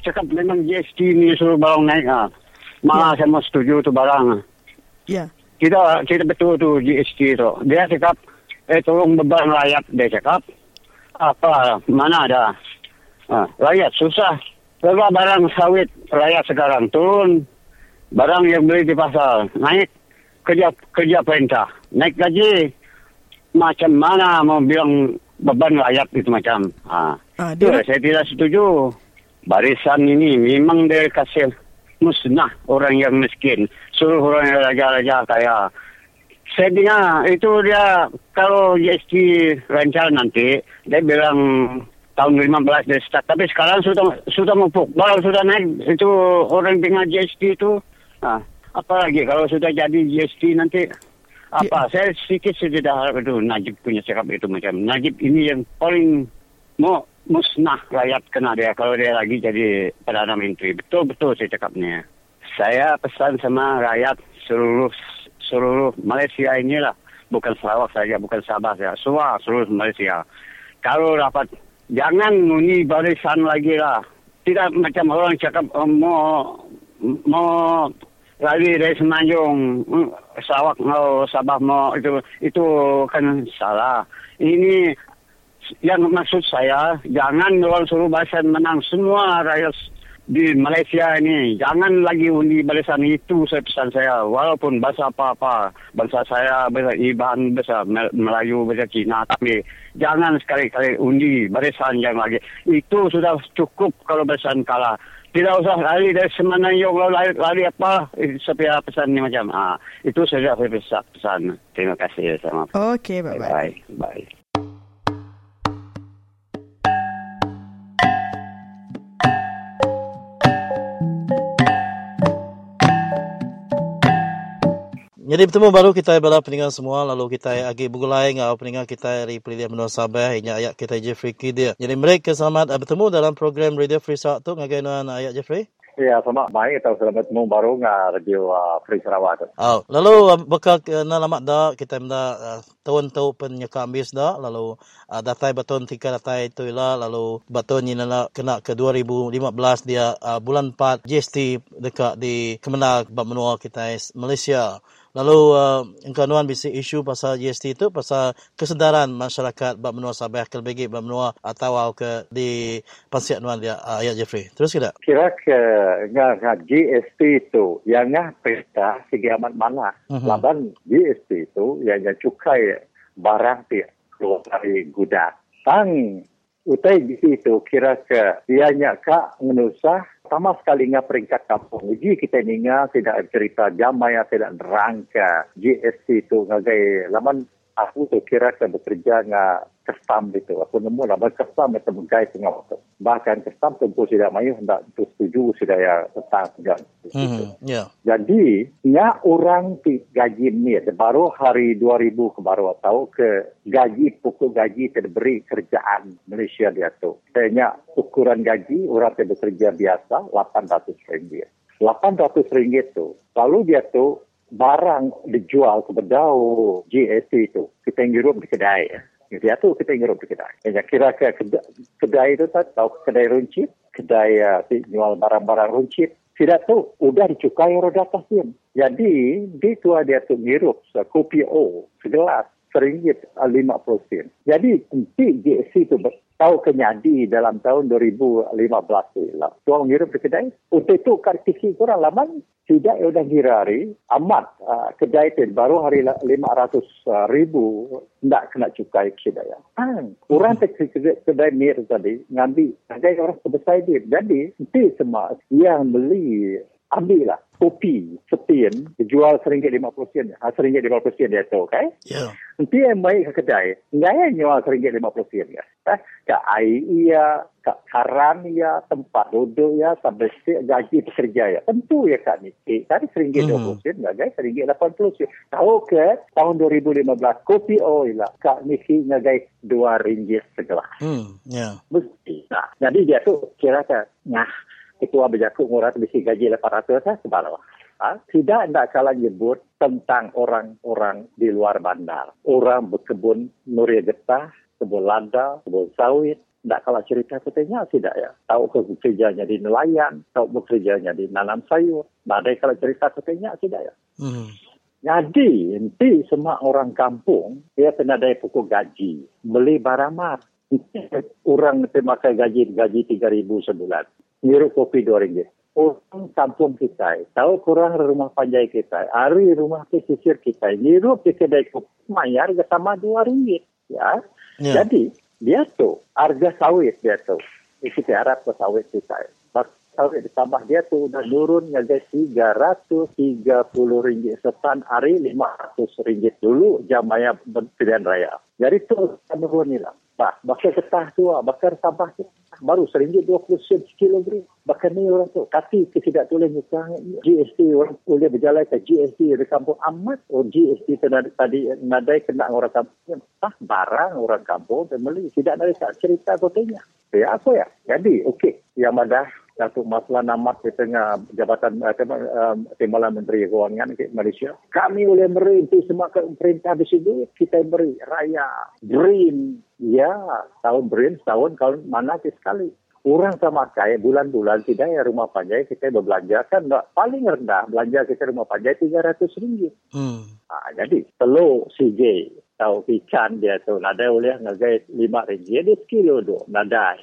cakap memang GST ni suruh barang naik ah. Malah ya. saya mau setuju tu barang. Ya. Kita kita betul tu GST tu. Dia cakap, eh tolong beban rakyat. Dia cakap, apa, mana ada. Ha, rakyat susah. Lalu barang sawit rakyat sekarang turun. Barang yang beli di pasar naik. Kerja kerja perintah. Naik gaji. Macam mana mau bilang beban rakyat itu macam. Ha. Ah, dia... Saya tidak setuju. Barisan ini memang dia kasih musnah orang yang miskin. Suruh orang yang raja-raja kaya. Saya dengar itu dia kalau GST rancang nanti, dia bilang tahun 15 dia start. Tapi sekarang sudah sudah mupuk. Baru sudah naik itu orang dengar GST itu. Nah, apa lagi kalau sudah jadi GST nanti apa? Ya. Saya sedikit sudah harap itu Najib punya cakap itu macam Najib ini yang paling mau musnah rakyat kena dia kalau dia lagi jadi Perdana Menteri. Betul-betul saya cakapnya. Saya pesan sama rakyat seluruh seluruh Malaysia inilah. Bukan Sarawak saja, bukan Sabah saja. Semua seluruh Malaysia. Kalau dapat, jangan nguni barisan lagi lah. Tidak macam orang cakap oh, mau mau lagi dari Semenanjung, hmm, Sarawak mau Sabah mau itu itu kan salah. Ini yang maksud saya jangan orang suruh barisan menang semua rakyat di Malaysia ini. Jangan lagi undi barisan itu saya pesan saya. Walaupun bahasa apa-apa bahasa saya bahasa Iban bahasa Melayu bahasa Cina tapi jangan sekali-kali undi barisan yang lagi. Itu sudah cukup kalau barisan kalah. Tidak usah lari dari Semenanjung lari, lari apa seperti pesan ini macam ah itu saja saya pesan, terima kasih sama okay, bye bye, bye. bye. Jadi bertemu baru kita bala peningan semua lalu kita agi bugulai ngau peningan kita dari Pilihan Menua Sabah inya ayat kita Jeffrey Kidir. Jadi mereka selamat bertemu dalam program Radio Free Sarawak tu ngagainuan ayat Jeffrey. Ya, sama baik atau selamat temu baru ngah radio uh, Free Sarawak. Oh, lalu uh, uh, na lama dah kita menda uh, tahun tahu penyekam bis dah lalu uh, datai baton tika datai itu lah lalu baton ni nala kena ke 2015 dia uh, bulan 4 GST dekat di Kemenang Bab kita Malaysia. Lalu uh, engkauan bisa isu pasal GST itu pasal kesedaran masyarakat bab menua Sabah ke lebih bab menua atau ke di pensiap nuan dia uh, ayat Jeffrey. Terus kita. Kira ke ngah GST itu yang ngah pesta segi amat mana. Uh-huh. Laban GST itu yang yang cukai barang dia keluar dari gudang. Tang utai di situ kira ke ianya kak menusah sama sekali ngah peringkat kampung. Uji kita ni ngah tidak cerita jamai tidak rangka GST itu ngagai laman aku tu kira ke bekerja ngah kestam itu. Aku nemu lah kestam itu menggai tengah waktu. Bahkan kestam tempuh sudah mayu hendak tu setuju sudah ya tentang segan. Hmm, yeah. Jadi, nya orang ti gaji ni baru hari 2000 ke baru tahu ke gaji pokok gaji terberi kerjaan Malaysia dia tu. Tanya ukuran gaji orang yang bekerja biasa 800 ringgit. 800 ringgit tu. Lalu dia tu barang dijual ke bedau GST itu. Kita ngirup di kedai ya. Dia tu kita ngirup di kedai. Ya, kira ke kedai itu tak tahu kedai runcit. Kedai uh, jual barang-barang runcit. Tidak tu udah dicukai roda dia. Jadi, dia tu dia tu ngirup kopi O segelas seringgit lima puluh sen. Jadi, nanti GST itu tahu kenyadi dalam tahun 2015 tu lah. Tuan ngirim ke kedai. Untuk itu kartisi kurang laman tidak sudah ngirari amat uh, kedai itu baru hari 500 uh, ribu tidak kena cukai kedai. Hmm. Orang hmm. kedai, kedai mir tadi ngambil kedai orang sebesar dia. Jadi nanti semua yang beli ambil lah kopi setin dijual seringgit lima puluh sen. Ha, seringgit lima puluh sen dia tu, okay? Ya. Yeah. Nanti yang baik ke kedai, enggak yang jual seringgit lima puluh sen. Ya. Eh, ke air iya, ke karan iya, tempat duduk ya, sampai gaji pekerja ya. Tentu ya Kak Niki. Tadi seringgit dua puluh hmm. sen, enggak guys, seringgit lapan puluh sen. Tahu ke tahun 2015 kopi oil lah, Kak Niki ngagai dua ringgit segelas. Hmm, ya. Yeah. Mesti. Nah, jadi dia tu kira kan, nah, ketua berjakut murah besi gaji 800 lah sebab Ha? Tidak nak kalah nyebut tentang orang-orang di luar bandar. Orang berkebun nuria getah, kebun lada, kebun sawit. Tak kalah cerita katanya tidak ya. Tahu ke bekerjanya di nelayan, tahu bekerjanya di nanam sayur. Ada kalau cerita katanya tidak ya. Hmm. Jadi, nanti semua orang kampung, dia kena ada pokok gaji. Beli barang mar. *laughs* Orang termakai gaji, gaji 3,000 sebulan ngiru kopi dua ringgit. Orang kampung kita, tahu kurang rumah panjai kita, hari rumah pesisir kita, ngiru di kedai kopi, mayar sama dua ringgit. Ya. ya. Jadi, dia tu, harga sawit dia tu. Kita harap ke sawit kita. Sawit ditambah dia tu dah turun ngagai tiga puluh ringgit setan hari lima ratus ringgit dulu jamaya pilihan raya. Jadi tu turun ni lah. Bah, bakar ketah tu, bakar sampah tu baru seringgit dua puluh sen kilogram. Bahkan ni orang tu. Tapi tidak tulis hutang GST orang boleh berjalan ke GST di kampung amat. Oh GST tadi nadai kena orang kampung. Ah, barang orang kampung dan beli. Tidak ada cerita kotanya. Ya apa ya? Jadi okey. Yang mana satu masalah nama di tengah jabatan uh, Timbalan Menteri Keuangan di Malaysia. Kami boleh beri semua perintah di sini. Kita beri raya, green. Ya, tahun green, tahun kalau mana sekali. Orang sama kaya bulan-bulan tidak ya rumah panjai kita berbelanja kan tak, paling rendah belanja kita rumah panjai tiga ratus ringgit. Hmm. Ha, jadi telur CJ tahu ikan dia tu nada boleh ngagai lima ringgit dia sekilo tu nada.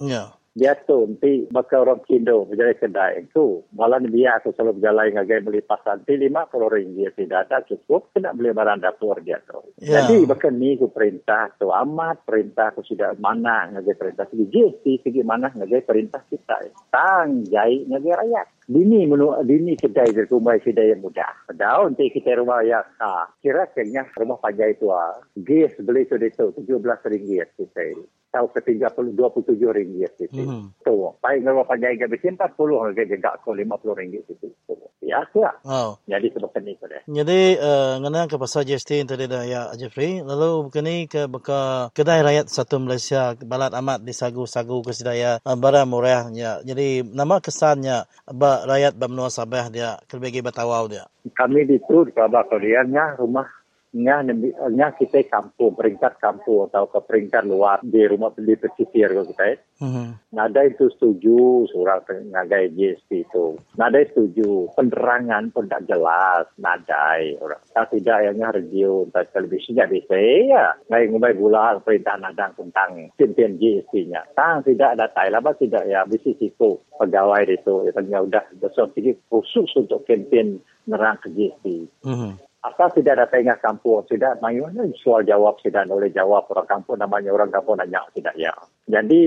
Ya dia tu nanti bakal orang kindo berjalan kedai. Itu malah dia aku selalu berjalan dengan gaya beli pasal nanti lima puluh ringgit tidak ada cukup kena beli barang dapur dia tu. Yeah. jadi bakal ni aku perintah tu amat perintah aku sudah mana ngagai perintah segi. GST segi mana ngagai perintah kita. Tang jai ngagai rakyat. Dini menu dini kedai dari rumah kedai yang mudah. Padahal nanti kita rumah yang ha, kira kayaknya rumah pajak itu ah. Gas beli tu itu tujuh belas ringgit kita tahu ke 30 27 ringgit itu. Mhm. Tu, pai ngero panjang ke besi 40 harga jaga ko 50 ringgit itu. Tu. Ya, ya. Oh. Jadi sebab ni pada. Jadi uh, ngenang ke pasal GST tadi dah ya Jeffrey lalu begini ke beka kedai rakyat satu Malaysia balat amat di sagu-sagu kesedaya uh, barang murahnya. Jadi nama kesannya ba rakyat bamnua Sabah dia kelebih batawau dia. Kami di tu di Kabak Koreanya rumah nya nya kita kampung peringkat kampung atau ke peringkat luar di rumah di pesisir ko kita. Mhm. Nada itu setuju surat ngagai GST itu. Nada setuju. Penerangan pun tak jelas. Nadai. Orang. Tak tidak yang radio entah televisi jadi saya. Ngai ngumbai bulan perintah nadang tentang kempen GST-nya. Tang tidak ada tai lah. tidak ya. Bisi siku pegawai itu. Ya, tanya udah besar sedikit khusus untuk kempen nerang ke GST. Mhm. Asal tidak ada tengah kampung, tidak mayu soal jawab tidak boleh jawab orang kampung namanya orang kampung nanya tidak ya. Jadi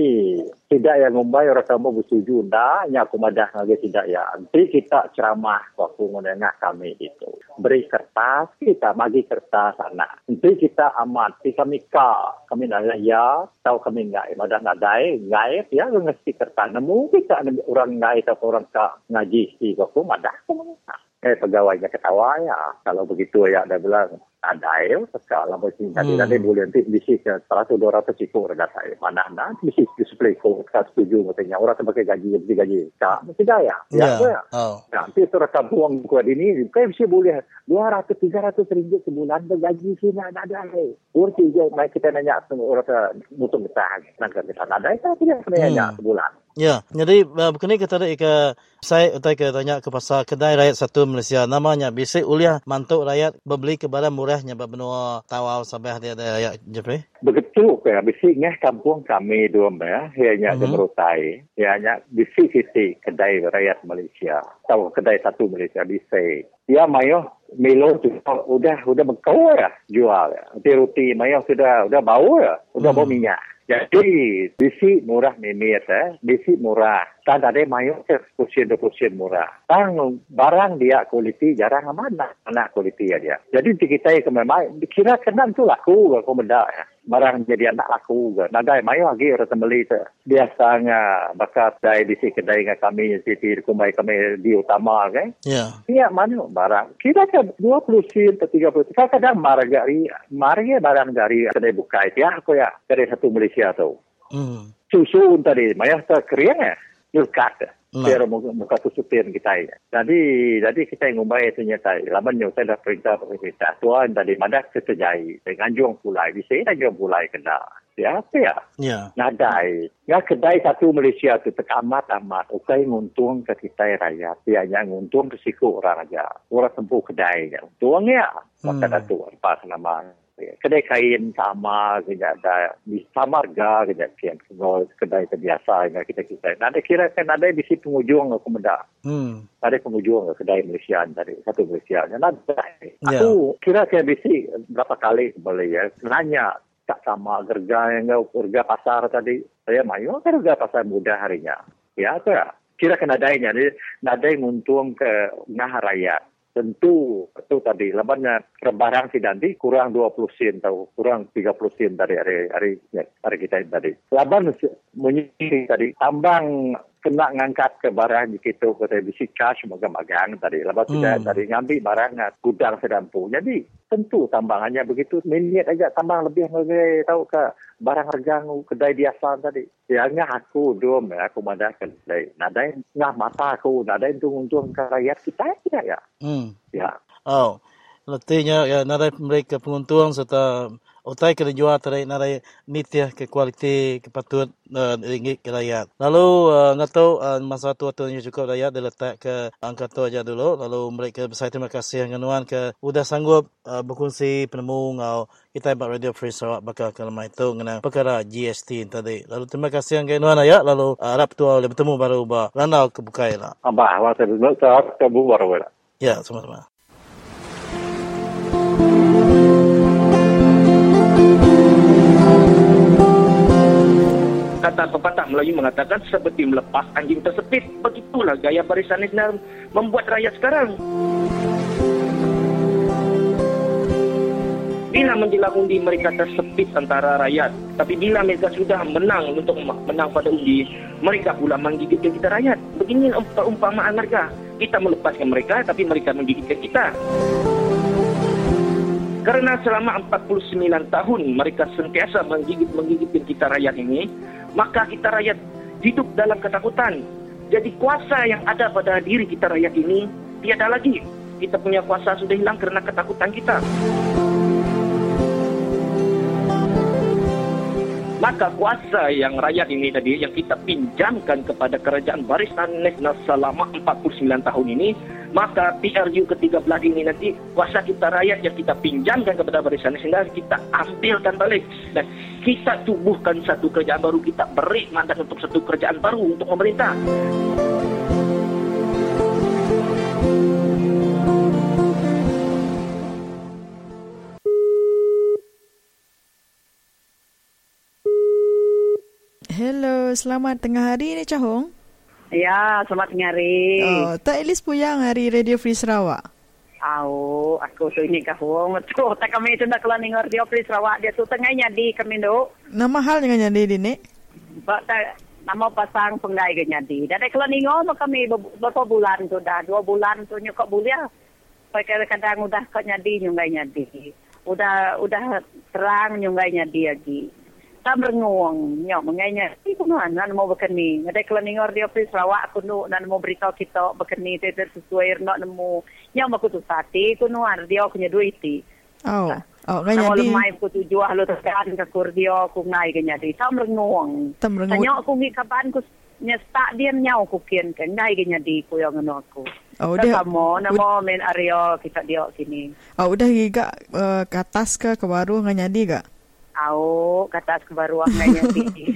tidak yang ngumbai orang kampung bersetuju dah, nya aku madah lagi tidak ya. Nanti kita ceramah waktu menengah kami itu. Beri kertas, kita bagi kertas anak. Nanti kita amati kami ka, kami nanya ya, tahu kami enggak, madah nadai, enggak ya, ngesti kertas. Namun kita orang enggak atau orang ka ngaji waktu madah. Eh pegawainya ketawa ya. Kalau begitu ya dia bilang ada ya. Sekarang mesti tadi Hmm. tadi boleh nanti bisik seratus dua ratus ikut harga saya. Mana nak bisik display kau tak setuju katanya orang sebagai gaji mesti gaji. Tak mesti daya. Ya. Ya. ya. Oh. Nanti tu rasa buang kuat ini, kan mesti boleh 200 300 ringgit sebulan bergaji sini ada ada. Je mai kita nanya orang kata mutung kita nak kita ada itu tidak sebenarnya sebulan. Ya, jadi uh, begini kita tadi ke saya utai ke tanya ke pasal kedai rakyat satu Malaysia namanya bisa uliah mantuk rakyat membeli ke barang murahnya benua tawau Sabah dia ada ya Jeffrey. Begitu ke bisiknya kampung kami dua ya, hanya Mhm. mm-hmm. merutai, hanya bisik sisi kedai rakyat Malaysia, tahu kedai satu Malaysia bisik. Ya mayo Milo tu udah udah bekau ya jual ya. Nanti roti mayo sudah udah bau ya, udah Hmm. bau minyak. Jadi bisi murah mimit eh, bisi murah. Tak ada mayo ke kursi dua kursi murah. Tang barang dia kualiti jarang mana mana kualiti ya dia. Jadi di kita ke memang kira kena tu laku ke komenda ya. Barang jadi anak laku ke. Nadai mayo lagi orang tembeli tu. Biasanya bakat dari bisi kedai dengan kami siti kumbai kami di utama kan. Ya. Ya mana barang. Kira ke 20 sen atau 30 sen. Kadang-kadang marga dari marga barang dari kedai buka itu ya. Aku ya kedai satu Malaysia tu. Hmm. Susu tadi, maya tak kering ya. Nah. Biar muka, muka tu supir kita ya. Jadi, jadi kita yang ngumbai itu nyata. Laman yang saya dah perintah pemerintah. Tuan tadi, mana kesejai. Dengan juang pulai. Bisa tak juang pulai kena. Ya, apa ya? Ya. Nadai. Ya kedai satu Malaysia tu tekamat amat. Ukai nguntung ke kita rakyat. Dia hanya nguntung risiko orang aja. Orang tempuh kedai. Untung ya. Maka Hmm. tu pas nama. Kedai kain sama, tidak ada di sama harga, tidak kian kalau kedai terbiasa dengan kita kita. Nada kira kan ada di sini penghujung aku menda. Hmm. Ada penghujung kedai Malaysia tadi satu Malaysia. Nada. Ya. Aku kira kayak bisi berapa kali boleh ya. Nanya tak sama harga yang harga pasar tadi. Saya mayu harga pasar mudah harinya. Ya tu ya. Kira kan nadainya. Jadi nadai nguntung ke ngah rakyat. Tentu itu tadi labannya barang si nanti kurang 20 sen atau kurang 30 sen dari hari hari hari kita tadi. Laban menyisi tadi tambang kena ngangkat ke barang kita ke bisi cash magang-magang tadi. Laban Hmm. tidak tadi ngambil barang gudang sedampu. Jadi tentu tambangannya begitu minit aja tambang lebih lebih tahu ke barang harga kedai biasa tadi. Ya ngah aku dom ya aku madah kedai. Nadai ngah mata aku nadai untung-untung ke rakyat kita tidak ya. Hmm. Ya. Oh. Letihnya ya nada mereka penguntung serta utai kena jual tadi nada nitih ke kualiti ke patut uh, ringgit ke rakyat. Lalu uh, nggak tahu uh, masa tu waktu yang cukup rakyat dia letak ke angka tu aja dulu. Lalu mereka besar terima kasih dengan nuan ke udah sanggup uh, berkongsi penemu ngau kita buat Radio Free Sarawak bakal ke lemah itu mengenai perkara GST tadi. Lalu terima kasih dengan nuan ayat. Lalu uh, harap tu boleh bertemu baru bah landau ke bukai lah. Abah, saya kebu baru lah. Ya, sama-sama. Kata pepatah Melayu mengatakan seperti melepas anjing tersepit. Begitulah gaya barisan Islam membuat rakyat sekarang. Bila menjelang undi mereka tersepit antara rakyat. Tapi bila mereka sudah menang untuk menang pada undi, mereka pula menggigitkan kita rakyat. Begini perumpamaan mereka. Kita melepaskan mereka tapi mereka menggigitkan kita. Kerana selama 49 tahun mereka sentiasa menggigit-menggigitkan kita rakyat ini, maka kita rakyat hidup dalam ketakutan. Jadi kuasa yang ada pada diri kita rakyat ini tiada lagi. Kita punya kuasa sudah hilang kerana ketakutan kita. Maka kuasa yang rakyat ini tadi yang kita pinjamkan kepada kerajaan Barisan Nasional selama 49 tahun ini, maka PRU ke-13 ini nanti kuasa kita rakyat yang kita pinjamkan kepada Barisan Nasional kita ambilkan balik dan kita tubuhkan satu kerajaan baru, kita beri mandat untuk satu kerajaan baru untuk memerintah. Selamat tengah hari ni Cahong. Ya, selamat tengah hari. Oh, tak Elis puyang hari Radio Free Sarawak. Oh, aku tu ini kahong. Tu, tak kami itu nak keluar dengar Radio Free Sarawak. Dia tu tengahnya di kami tu. Nama hal dengan nyadi di ni? Bak, tak, nama pasang penggai ke nyadi. Dan ada keluar dengar kami beberapa bulan tu dah. Dua bulan tu nyokok bulia. Pakai kadang udah kau nyadi nyungai nyadi. Udah udah terang nyungai nyadi lagi tak berenguang nyok mengainya itu kan nan mau berkeni ada keleningor dia pergi Sarawak aku nu nan mau beritahu kita berkeni itu sesuai nak nemu nyok aku tu sati aku nu dia aku nya duit oh Oh, kanya di. Kalau mai aku tuju ahlo tekan ke kurdio aku ngai kanya di. Tak merenguang. Tak merenguang. Tanya aku ngi kapan aku nyesta dia nyau aku kian kan ngai kanya di ku yang ngono aku. Oh, udah. Kamu namo men area kita dia sini. Oh, udah giga uh, ke atas ke ke baru nganya di gak? Au, kata aku baru *laughs* angkanya di.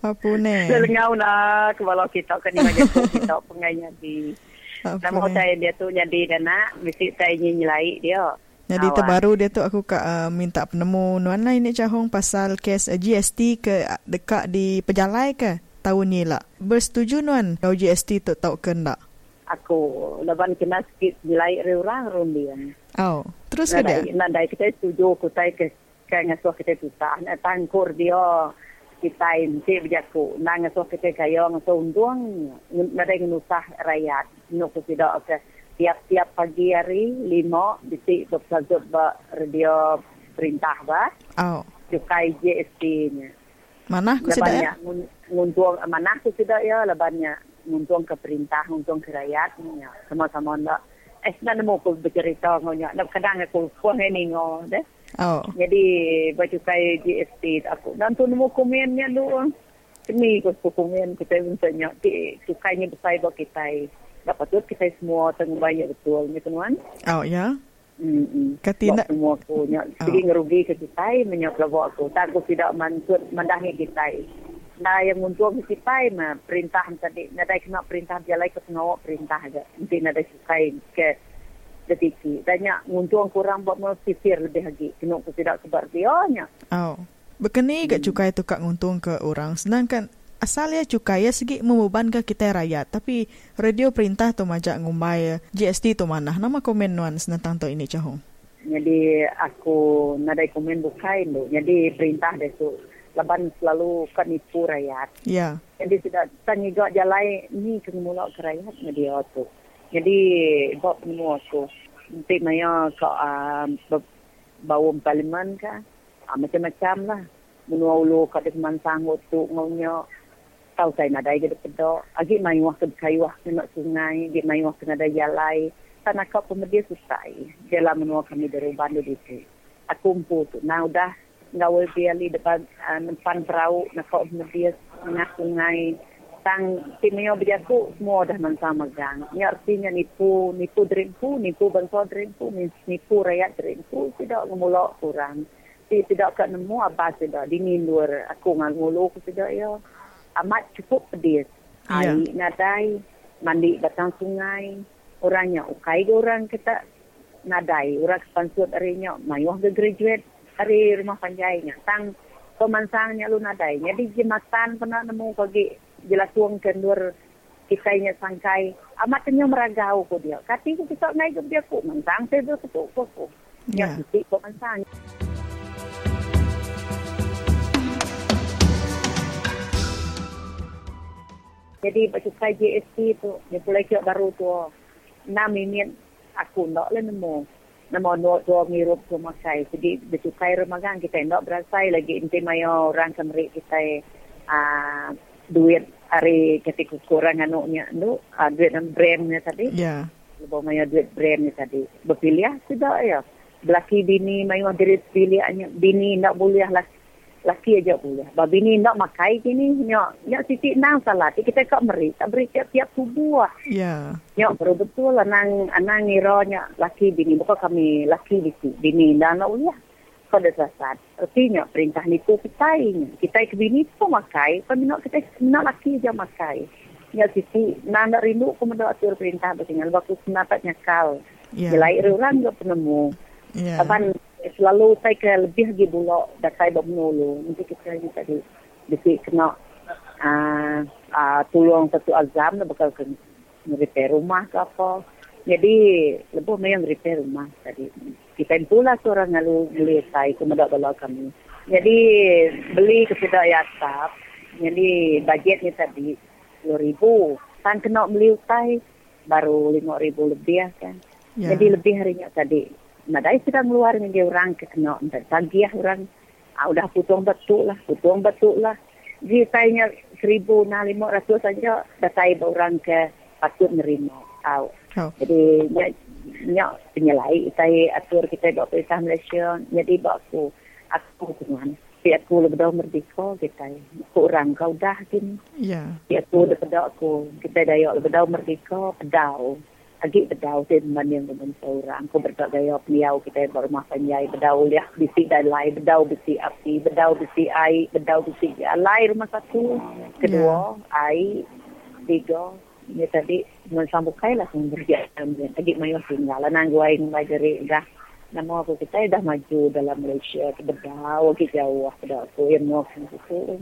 Apa ni? Selengau nak kalau kita kan ni macam kita pengainya di. Nama saya dia tu jadi dana, mesti saya nyilai dia. Jadi Awal. terbaru dia tu aku kak uh, minta penemu nuan lain ni cahong pasal kes uh, GST ke uh, dekat di pejalai ke tahun ni lah. Bersetuju nuan kau GST tu tahu ke tak? Aku leban kena sikit nilai orang rumbian. Oh, terus ke dia? Nandai kita setuju aku tay ke kan ngasuh kita susah. Nak tangkur dia kita ini berjaku. Nak ngasuh kita kaya ngasuh untung nak ada ngusah rakyat. Nuk tidak ke tiap-tiap pagi hari lima bisik bersajut ba radio perintah ba oh. Cukai JST nya. Mana aku sudah ya? nguntung mana aku sudah ya? Lebannya nguntung ke perintah nguntung ke rakyat sama-sama ndak eh nak nemu aku bercerita ngonya. Nak kadang aku kuah ini deh Oh. Jadi baju kaya GST aku. Dan tu nemu komennya lu. Ini aku komen kita misalnya di sukainya besar buat kita. Dapat tu kita semua tengah banyak betul ni tuan. Oh ya. Hmm. Katina semua aku nyak oh. ngerugi ke kita menyok bawa aku. Tak aku tidak mansur mendahi kita. Nah yang untuk kita mah perintah tadi. Nada kena perintah dia lagi ke pengawal perintah aja. Nanti nada sukai ke sedikit. Banyak nguntung kurang buat sisir lebih lagi. Kena aku tidak sebar dia. Oh. Berkeni hmm. cukai tu kak nguntung ke orang. Sedangkan asalnya cukai ya segi membebankan kita rakyat. Tapi radio perintah tu majak ngumbai GST tu mana. Nama komen nuan senatang tu ini cahong. Jadi aku nadai komen bukain tu. Jadi perintah dia tu. Laban selalu kenipu rakyat. Ya. Jadi tidak tanya jalan ni kemulak ke rakyat. Dia tu. Jadi buat semua tu. Nanti maya ke uh, bawah parlimen ke. Uh, macam-macam lah. Menua ulu ke ada teman sanggup tu ngaunya. Tahu saya nak ada pedok. Agi main waktu kayuah kena sungai. Agi main waktu ada jalai. Tanah kau pemedia susah. Jalan menua kami dari bandu di situ. Aku umpu tu. Nah udah ngawal biali depan uh, perahu. Nak kau pemedia tengah sungai tang timio biaku semua dah mensama gang. Ini artinya nipu, nipu drinku, nipu bangsa drinku, nipu rakyat drinku, tidak ngemulak kurang. Tidak tidak kat nemu apa tidak dingin luar aku ngan ngulu aku tidak ya. Amat cukup pedis. Ya. Air nadai, mandi batang sungai, orangnya ukai ke orang kita nadai, orang kepansut harinya, mayuh ke graduate hari rumah panjainya. Tang pemansangnya lu nadai. Jadi jematan pernah nemu pagi Jelas tuang kendur kita ingat sangkai. Amat kenyum meragau ko dia. Kati ko kisah naik ke dia ko Mentang saya tu ketuk ko ko Ya. Kisik ko mentang. Jadi bercuka JST tu, dia pulai kiok baru tu. 6 minit aku nak lah nemu. Nama nua tu ngirup tu makai. Jadi bercuka rumah remagang kita nak berasai lagi inti maya orang kemerik kita. Ah, duit hari ketika kurang anuknya tu, uh, duit dan brandnya tadi. Ya. Lebih mayo duit brandnya tadi. Berpilih sudah ya. Belaki bini mayo diri pilih bini nak boleh laki laki aja boleh. Babi ni nak makai gini, nyok, nyok titik nang salah. Kita kak meri, tak beri tiap-tiap tubuh. Ya. Nyok baru betul lah nang anang ngira nyok laki bini. Bukan kami laki. Bini dah nak boleh. Kau dah sasat. Artinya perintah ni tu kita ini. Kita ke bini tu makai. Nak kita nak laki aja makai. Titik nang nak rindu kau mendak atur perintah bertinggal. Waktu senapat nyakal. Ya. Jelai orang juga penemu. Ya. Kapan selalu saya ke lebih lagi bulak dah saya menulu. Nanti kita lagi tadi bisi kena uh, uh, tolong satu azam dah bakal ke repair rumah ke apa. Jadi lebih memang repair rumah tadi. Kita itulah seorang ngalu beli saya kemudak bala kami. Jadi beli kepada yasap. Jadi bajetnya tadi 10 ribu. Kan kena beli utai baru 5 ribu lebih kan. Ya. Jadi lebih harinya tadi Madai sudah keluar dengan dia orang ke kena tagih orang. Ah, udah putung betul lah, putung betul lah. Jadi saya seribu nah lima ratus saja, dah saya orang ke patut nerima. Tahu. Oh. Jadi nyak penyelai saya atur kita buat perintah Malaysia. Jadi buat aku aku dengan si aku lebih dah merdeka kita. Aku orang kau dah gini. Ya. Si aku lebih aku kita dah lebih dah merdeka pedau agi bedau din man yang dengan seorang. Ko bergaya peliau kita berumah panjai bedau liah bisi dan lai bedau bisi api bedau bisi ai bedau bisi lai rumah satu kedua yeah. ai tiga ini tadi mensambung kai lah sumber Agi mayo tinggal nang guai ngai dari dah nama aku kita dah maju dalam Malaysia ke bedau ke jauh bedau aku yang mau itu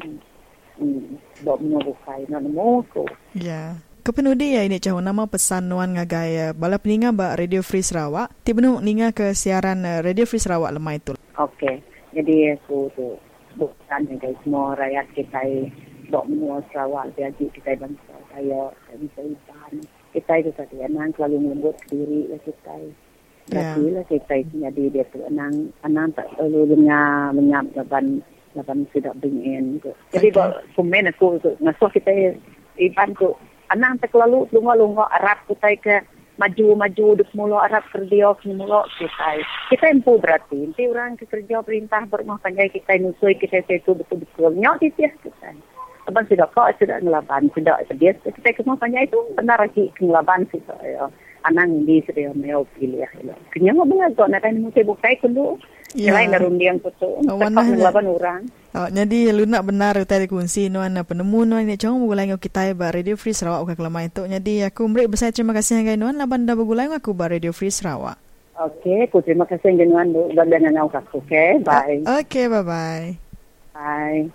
hmm bawa menunggu kai nak nemu aku Ya. Kepenudi ya ini jauh nama pesan nuan ngagai bala peninga ba Radio Free Sarawak. Tibenu ninga ke siaran eh, Radio Free Sarawak lemah itu. Okey. Jadi aku tu bukan dengan semua rakyat kita dok menua Sarawak jadi kita bangsa saya bisa iban. Kita itu tadi anang selalu melembut diri lah kita. Jadi lah kita jadi dia tu anang anang tak selalu dengar menyap laban laban tidak bingin. Jadi okay. komen aku ngasuh kita iban tu anang tak lalu lunga-lunga Arab kita ke maju-maju duk mulu Arab kerja mulu kita. Kita empu berarti. Nanti orang ke kerja perintah berumah panjang kita nusui kita itu betul-betul. Nyok di sini kita. Abang sudah kau sudah ngelaban. Sudah sedia. Kita ke rumah panjang itu benar lagi ngelaban sih. Ya. Anang di sedia mau pilih. Ya. Kenyang apa lagi kau nak mesti bukai dulu. Ya. Lain darum dia yang kutu. Tetap ngelaban orang. Oh, jadi lu nak benar tadi kunci nuan penemu nuan ni cong mulai ngau kita ba Radio Free Sarawak uka kelama itu. Jadi aku beri besar terima kasih ngai nuan laban dah begulai aku ba Radio Free Sarawak. Okey, aku terima kasih ngai nuan bu dan dengan aku. Okey, bye. Uh, Okey, bye bye. Bye.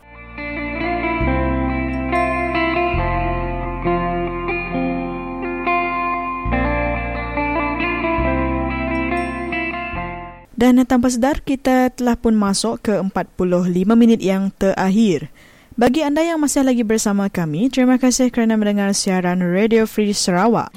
Dan tanpa sedar, kita telah pun masuk ke 45 minit yang terakhir. Bagi anda yang masih lagi bersama kami, terima kasih kerana mendengar siaran Radio Free Sarawak.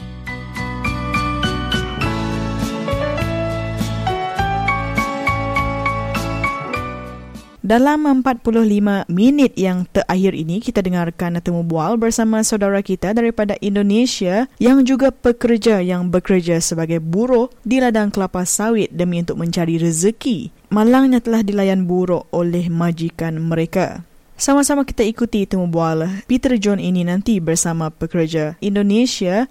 Dalam 45 minit yang terakhir ini, kita dengarkan temu bual bersama saudara kita daripada Indonesia yang juga pekerja yang bekerja sebagai buruh di ladang kelapa sawit demi untuk mencari rezeki. Malangnya telah dilayan buruk oleh majikan mereka. Sama-sama kita ikuti temu bual Peter John ini nanti bersama pekerja Indonesia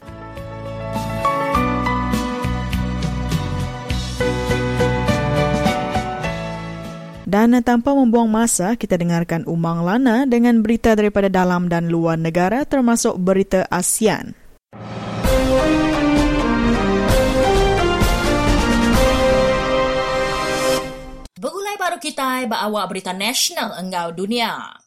Dan tanpa membuang masa, kita dengarkan Umang Lana dengan berita daripada dalam dan luar negara termasuk berita ASEAN. Begulai baru kita bawa berita nasional enggau dunia.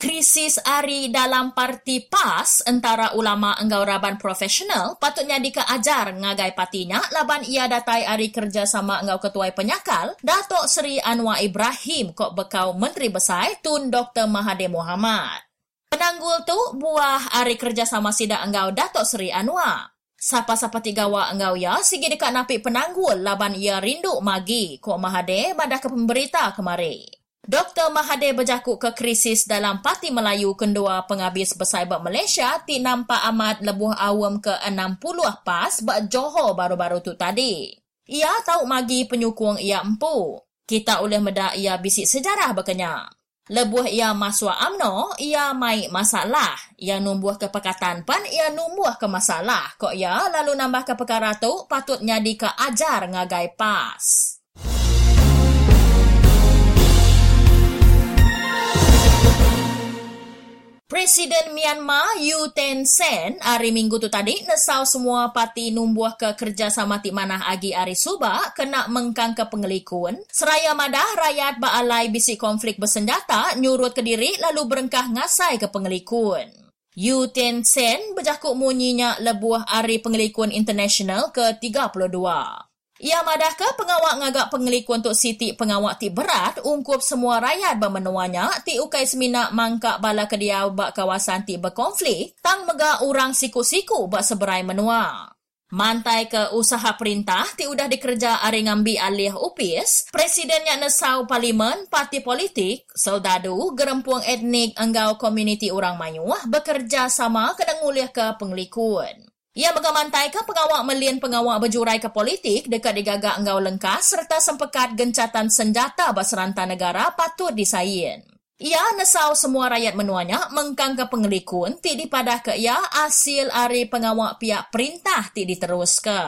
Krisis ari dalam parti PAS antara ulama enggau raban profesional patutnya dikeajar ngagai patinya laban ia datai ari kerjasama enggau ketuai penyakal Datuk Seri Anwar Ibrahim kok bekau Menteri Besar Tun Dr. Mahathir Mohamad. Penang Penanggul tu buah hari kerjasama sida enggau Datuk Seri Anwar. Sapa-sapa tiga wa enggau ya sigi dekat napi penanggul laban ia rindu magi Kok Mahathir pada ke pemberita kemari. Dr. Mahathir berjakuk ke krisis dalam Parti Melayu kendua penghabis bersaibat Malaysia ti nampak amat lebuh awam ke 60 pas bak Johor baru-baru tu tadi. Ia tahu magi penyukung ia empu. Kita boleh medak ia bisik sejarah berkenyak. Lebuh ia masuk amno, ia mai masalah. Ia numbuh ke pekatan pan, ia numbuh ke masalah. Kok ia lalu nambah ke perkara tu, patut nyadi ke ajar ngagai pas. Presiden Myanmar Yu Ten Sen hari Minggu tu tadi nesau semua parti numbuh ke kerjasama ti manah agi hari suba kena mengkang ke pengelikun. Seraya madah rakyat baalai bisi konflik bersenjata nyurut ke diri lalu berengkah ngasai ke pengelikun. Yu Ten Sen berjakuk munyinya lebuah hari pengelikun international ke-32. Ia madah ke pengawak ngagak pengelikun untuk Siti pengawak ti berat ungkup semua rakyat bermenuanya ti ukai semina mangkak bala kediau bak kawasan ti berkonflik tang mega orang siku-siku bak seberai menua. Mantai ke usaha perintah ti udah dikerja ari ngambi alih upis, Presiden yang nesau parlimen, parti politik, soldadu, gerempuang etnik enggau komuniti orang mayuah bekerja sama kena ke penglikun. Ia mengamantai ke pengawak melian pengawak berjurai ke politik dekat digagak engau lengkas serta sempekat gencatan senjata baseranta negara patut disayin. Ia nesau semua rakyat menuanya mengkang ke pengelikun ti dipadah ke ia hasil ari pengawak pihak perintah ti diterus ke.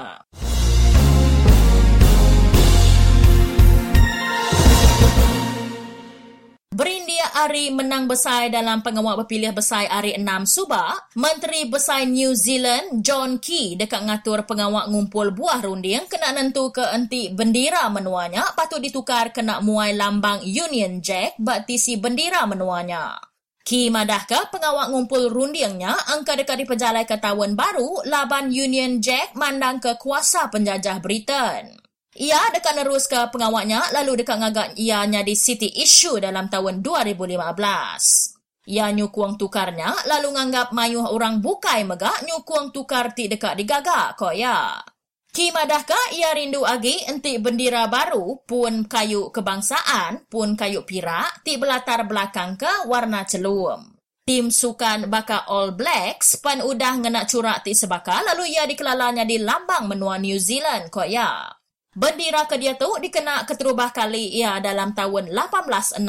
Ari menang besar dalam pengawal berpilih besar Ari 6 Subah, Menteri Besar New Zealand John Key dekat ngatur pengawal ngumpul buah runding kena nentu ke enti bendera menuanya patut ditukar kena muai lambang Union Jack bak tisi bendera menuanya. Key madah ke pengawal ngumpul rundingnya angka dekat di pejalai ke tahun baru laban Union Jack mandang ke kuasa penjajah Britain. Ia dekat nerus ke pengawaknya lalu dekat ngagak ia nyadi city issue dalam tahun 2015. Ia nyukuang tukarnya lalu nganggap mayuh orang bukai megak nyukuang tukar ti dekat digagak kok ya. Kimadahkah ia rindu agi enti bendera baru pun kayu kebangsaan pun kayu pirak ti belatar belakang ke warna celum. Tim sukan baka All Blacks pan udah ngena curak ti sebaka lalu ia dikelalanya di lambang menua New Zealand kok ya. Bendera ke dia tu dikena keterubah kali ia dalam tahun 1869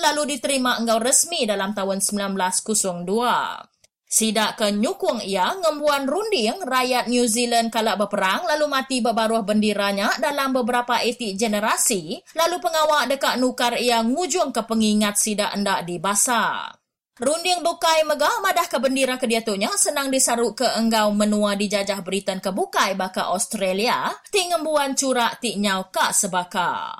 lalu diterima engkau resmi dalam tahun 1902. Sidak ke nyukung ia ngembuan runding rakyat New Zealand kalak berperang lalu mati berbaruh bendiranya dalam beberapa etik generasi lalu pengawak dekat nukar ia ngujung ke pengingat sidak endak di basah. Runding bukai megah madah ke bendera ke diatunya senang disaruk ke enggau menua dijajah Britain ke bukai baka Australia ti ngembuan curak ti nyau ka sebaka.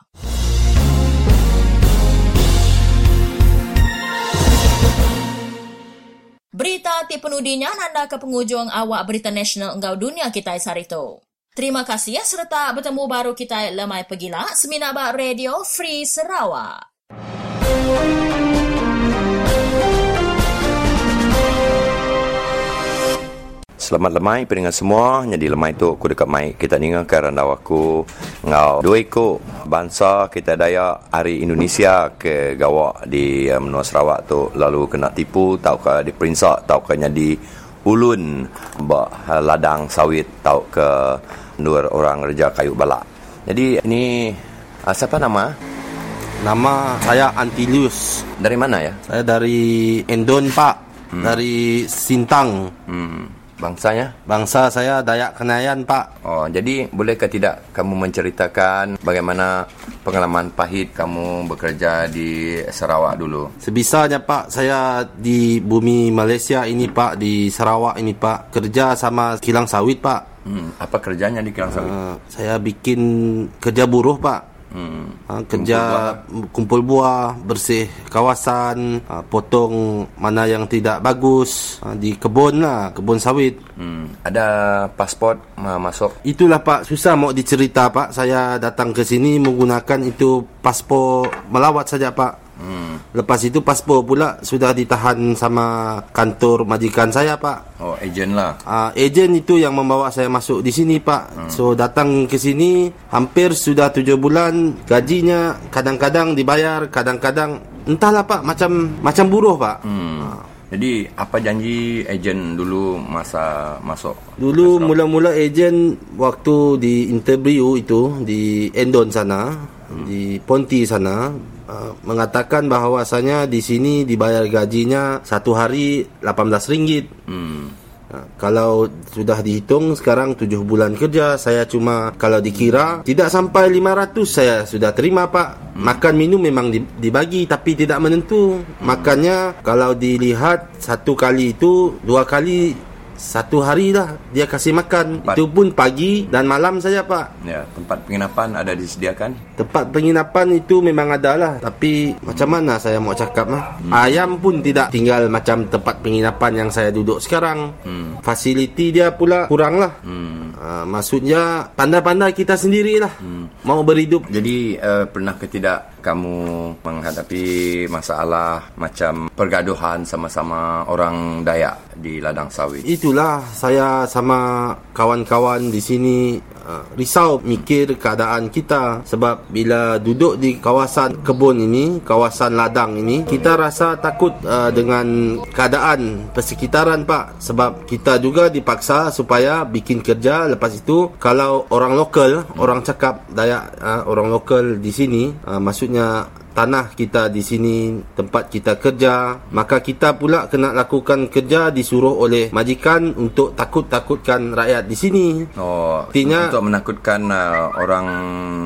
Berita ti penudinya nanda ke penghujung awak Berita Nasional Enggau Dunia kita hari itu. Terima kasih ya serta bertemu baru kita lemai pergilah Seminabak Radio Free Sarawak. Selamat lemai peringat semua. Jadi lemai tu aku dekat mai kita ninga ke randau aku ngau dua ikut bangsa kita daya hari Indonesia ke gawak di um, Menua Sarawak tu lalu kena tipu tau ke di perinsak tau ke jadi ulun bak ladang sawit tau ke nur orang reja kayu balak. Jadi ini uh, siapa nama? Nama saya Antilius. Dari mana ya? Saya dari Endon Pak. Hmm. Dari Sintang. Hmm. Bangsanya? Bangsa saya Dayak Kenayan, Pak. Oh, jadi bolehkah tidak kamu menceritakan bagaimana pengalaman pahit kamu bekerja di Sarawak dulu? Sebisanya, Pak. Saya di bumi Malaysia ini, Pak. Di Sarawak ini, Pak. Kerja sama kilang sawit, Pak. Hmm, apa kerjanya di kilang sawit? Uh, saya bikin kerja buruh, Pak. Hmm. Ha, kerja kumpul buah. kumpul buah, bersih kawasan, ha, potong mana yang tidak bagus ha, di kebun lah, kebun sawit. Hmm. Ada pasport ha, masuk? Itulah Pak, susah mau dicerita Pak. Saya datang ke sini menggunakan itu paspor melawat saja Pak. Hmm. Lepas itu paspor pula sudah ditahan sama kantor majikan saya pak. Oh, ejen lah. Uh, ejen itu yang membawa saya masuk di sini pak. Hmm. So datang ke sini hampir sudah tujuh bulan. Gajinya kadang-kadang dibayar, kadang-kadang entahlah pak macam macam buruh pak. Hmm. Jadi apa janji ejen dulu masa masuk? Dulu mula-mula ejen waktu di interview itu di Endon sana, hmm. di Ponti sana uh, mengatakan bahawasanya di sini dibayar gajinya satu hari 18 ringgit. Hmm. Uh, kalau sudah dihitung sekarang 7 bulan kerja saya cuma kalau dikira tidak sampai 500 saya sudah terima pak. Hmm. Makan minum memang dibagi tapi tidak menentu. Hmm. Makanya kalau dilihat satu kali itu dua kali satu hari dah dia kasih makan tempat. itu pun pagi dan malam saja pak ya tempat penginapan ada disediakan tempat penginapan itu memang ada lah tapi hmm. macam mana saya mau cakap mah hmm. ayam pun tidak tinggal macam tempat penginapan yang saya duduk sekarang hmm. fasiliti dia pula kurang lah hmm. uh, maksudnya pandai-pandai kita sendirilah hmm. mau berhidup jadi uh, pernah ke tidak kamu menghadapi masalah macam pergaduhan sama-sama orang Dayak di ladang sawit. Itulah saya sama kawan-kawan di sini uh, risau mikir keadaan kita sebab bila duduk di kawasan kebun ini, kawasan ladang ini, kita rasa takut uh, dengan keadaan persekitaran Pak. Sebab kita juga dipaksa supaya bikin kerja. Lepas itu kalau orang lokal, orang cakap Dayak uh, orang lokal di sini uh, maksudnya tanah kita di sini tempat kita kerja maka kita pula kena lakukan kerja disuruh oleh majikan untuk takut-takutkan rakyat di sini. Oh Artinya, untuk menakutkan uh, orang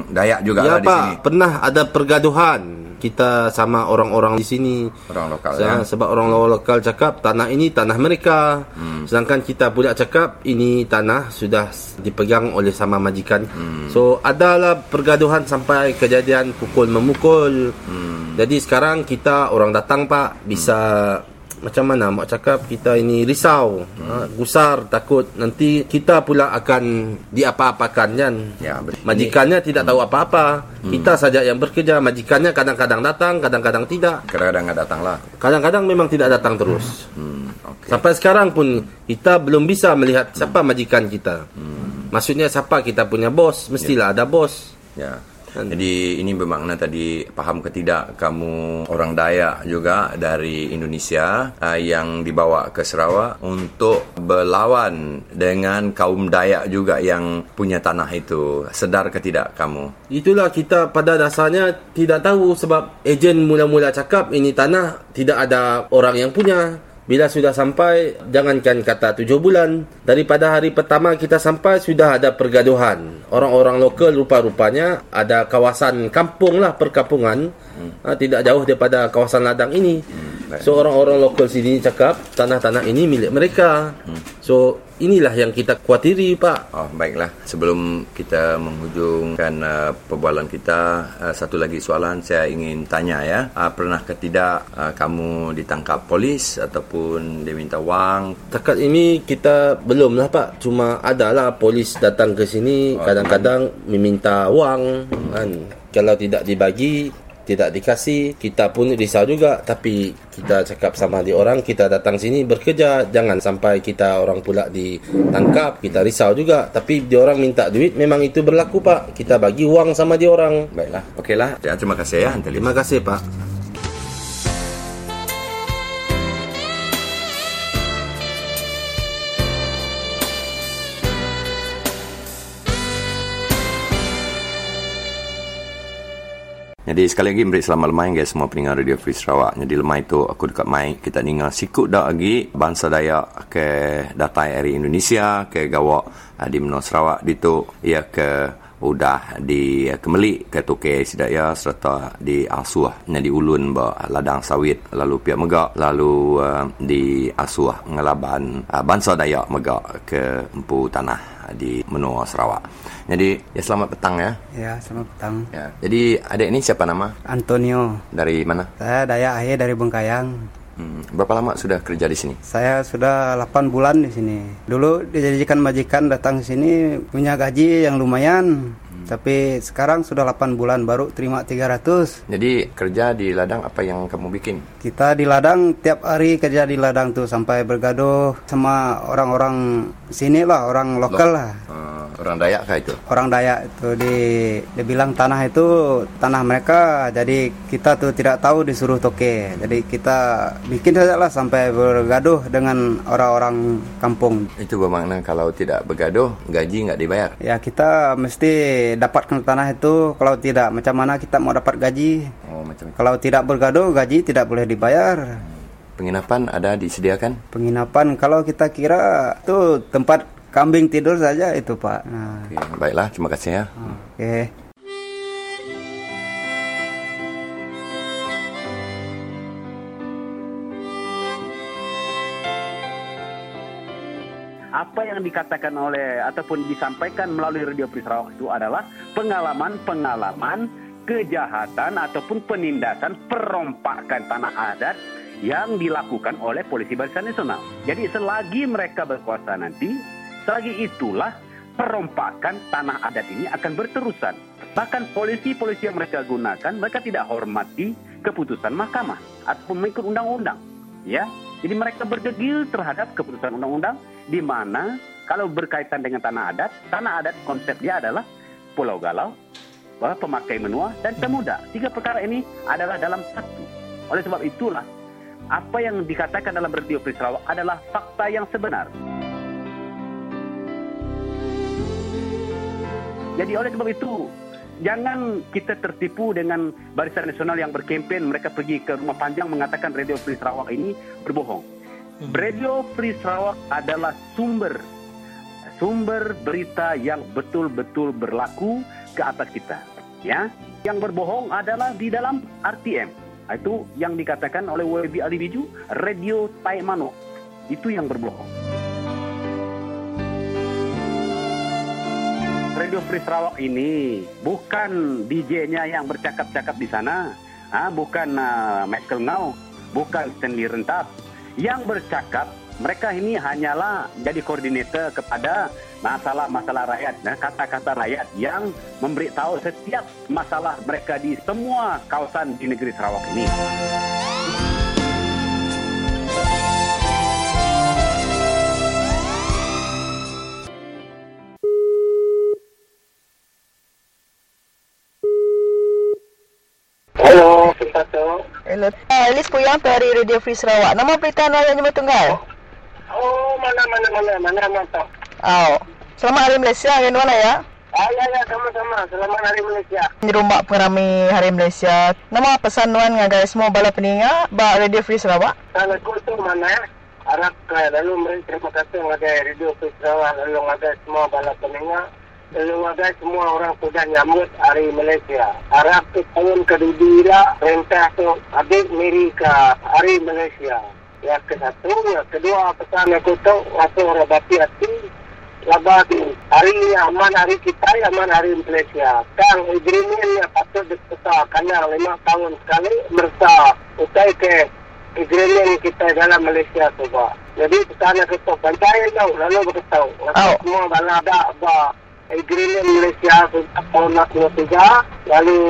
Dayak juga ya, lah di sini. Pernah ada pergaduhan kita sama orang-orang di sini orang lokal ya sebab orang lokal cakap tanah ini tanah mereka hmm. sedangkan kita pula cakap ini tanah sudah dipegang oleh sama majikan hmm. so adalah pergaduhan sampai kejadian pukul memukul hmm. jadi sekarang kita orang datang pak bisa hmm macam mana mak cakap kita ini risau hmm. ha, gusar takut nanti kita pula akan diapa-apakan kan ya, majikannya ini. tidak tahu apa-apa hmm. kita saja yang bekerja majikannya kadang-kadang datang kadang-kadang tidak kadang-kadang tidak datang lah kadang-kadang memang tidak datang terus hmm. Okay. sampai sekarang pun kita belum bisa melihat siapa hmm. majikan kita hmm. maksudnya siapa kita punya bos mestilah ya. ada bos ya jadi ini bermakna tadi paham ke tidak kamu orang Dayak juga dari Indonesia uh, yang dibawa ke Sarawak untuk berlawan dengan kaum Dayak juga yang punya tanah itu. Sedar ke tidak kamu? Itulah kita pada dasarnya tidak tahu sebab ejen mula-mula cakap ini tanah tidak ada orang yang punya. Bila sudah sampai, jangankan kata tujuh bulan. Daripada hari pertama kita sampai, sudah ada pergaduhan. Orang-orang lokal rupa-rupanya ada kawasan kampung lah, perkampungan. Hmm. Ha, tidak jauh daripada kawasan ladang ini. Hmm. So, orang-orang lokal sini cakap, tanah-tanah ini milik mereka. Hmm. So, inilah yang kita khawatiri Pak. Oh, baiklah. Sebelum kita menghujungkan uh, perbualan kita, uh, satu lagi soalan saya ingin tanya ya. Uh, pernah ke tidak uh, kamu ditangkap polis ataupun diminta wang? Takat ini kita belum lah Pak. Cuma adalah polis datang ke sini oh, kadang-kadang meminta wang kan. Kalau tidak dibagi tidak dikasih kita pun risau juga. Tapi kita cakap sama di orang kita datang sini bekerja jangan sampai kita orang pula ditangkap kita risau juga. Tapi dia orang minta duit memang itu berlaku pak. Kita bagi uang sama dia orang. Baiklah. Okeylah. Terima kasih ya. Terima kasih pak Jadi sekali lagi beri selamat lemai guys semua pendengar Radio Free Sarawak. Jadi lemai tu aku dekat mic kita dengar sikut dah lagi bangsa Dayak ke datai area Indonesia ke gawak uh, di Menua Sarawak di tu ia ke udah di uh, Kemeli ke Toke Sidaya serta di Asuah di Ulun ba ladang sawit lalu pihak megak lalu uh, di Asuah ngelaban uh, bangsa Dayak megak ke empu tanah di Menua Sarawak. Jadi ya selamat petang ya. Ya selamat petang. Ya. Jadi adik ini siapa nama? Antonio. Dari mana? Saya Daya Ahe dari Bengkayang. Hmm. Berapa lama sudah kerja di sini? Saya sudah 8 bulan di sini. Dulu dijadikan majikan datang ke sini punya gaji yang lumayan. Hmm. Tapi sekarang sudah 8 bulan baru terima 300. Jadi kerja di ladang apa yang kamu bikin? Kita di ladang tiap hari kerja di ladang tuh sampai bergaduh sama orang-orang sini lah, orang lokal lah. Uh, orang Dayak kah itu? Orang Dayak itu di dia bilang tanah itu tanah mereka, jadi kita tuh tidak tahu disuruh toke. Jadi kita bikin saja lah sampai bergaduh dengan orang-orang kampung. Itu bermakna kalau tidak bergaduh gaji nggak dibayar? Ya kita mesti dapatkan tanah itu kalau tidak macam mana kita mau dapat gaji. Oh macam itu. Kalau tidak bergaduh gaji tidak boleh dibayar. Penginapan ada disediakan? Penginapan kalau kita kira itu tempat kambing tidur saja itu Pak. Nah. Oke, baiklah terima kasih ya. Oke. Dikatakan oleh ataupun disampaikan melalui Radio Free Sarawak itu adalah pengalaman-pengalaman kejahatan ataupun penindasan perompakan tanah adat yang dilakukan oleh Polisi Barisan Nasional. Jadi selagi mereka berkuasa nanti, selagi itulah perompakan tanah adat ini akan berterusan. Bahkan polisi-polisi yang mereka gunakan, mereka tidak hormati keputusan mahkamah atau mengikut undang-undang. Ya, jadi mereka berdegil terhadap keputusan undang-undang di mana kalau berkaitan dengan tanah adat, tanah adat konsepnya adalah Pulau Galau, pemakai menua dan pemuda. Tiga perkara ini adalah dalam satu. Oleh sebab itulah apa yang dikatakan dalam Radio Free Sarawak adalah fakta yang sebenar. Jadi oleh sebab itu jangan kita tertipu dengan Barisan Nasional yang berkempen mereka pergi ke rumah panjang mengatakan Radio Free Sarawak ini berbohong. Radio Free Sarawak adalah sumber sumber berita yang betul-betul berlaku ke atas kita. Ya, yang berbohong adalah di dalam RTM. Itu yang dikatakan oleh WB Ali Biju, Radio Taimano. Itu yang berbohong. Radio Free Sarawak ini bukan DJ-nya yang bercakap-cakap di sana, ah, bukan uh, Michael Ngau, bukan Stanley Rentap. Yang bercakap mereka ini hanyalah jadi koordinator kepada masalah-masalah rakyat, nah, kata-kata rakyat yang memberitahu setiap masalah mereka di semua kawasan di negeri Sarawak ini. Hello. Hello. Elis Puyang dari Radio Free Sarawak. Nama berita Raya Jemaah Tunggal. Oh, mana, mana, mana, mana, mana. Oh. Selamat Hari Malaysia, Hari mana ya? Ah, ya, ya, sama-sama. Selamat Hari Malaysia. Di rumah pengerami Hari Malaysia. Nama pesan Nuan ngagai semua bala peninga ba Radio Free Sarawak. Kalau tu mana? Harap lalu memberi terima kasih ngagai Radio Free Sarawak. Lalu ngagai semua bala peninga. Lalu ngagai semua orang sudah nyambut Hari Malaysia. Harap ke tahun kedua rentah tu habis miri ke Hari Malaysia. Yang ke satu, yang kedua pesan aku tu aku orang bati hati Labat hari ini aman hari kita, aman hari Malaysia. Kang agreement yang patut diputar karena lima tahun sekali merta utai ke agreement kita dalam Malaysia tu ba. Jadi kita nak ketuk pantai tau, lalu beritahu. Oh. Semua bala ada ba agreement Malaysia tahun nak dua tiga, lalu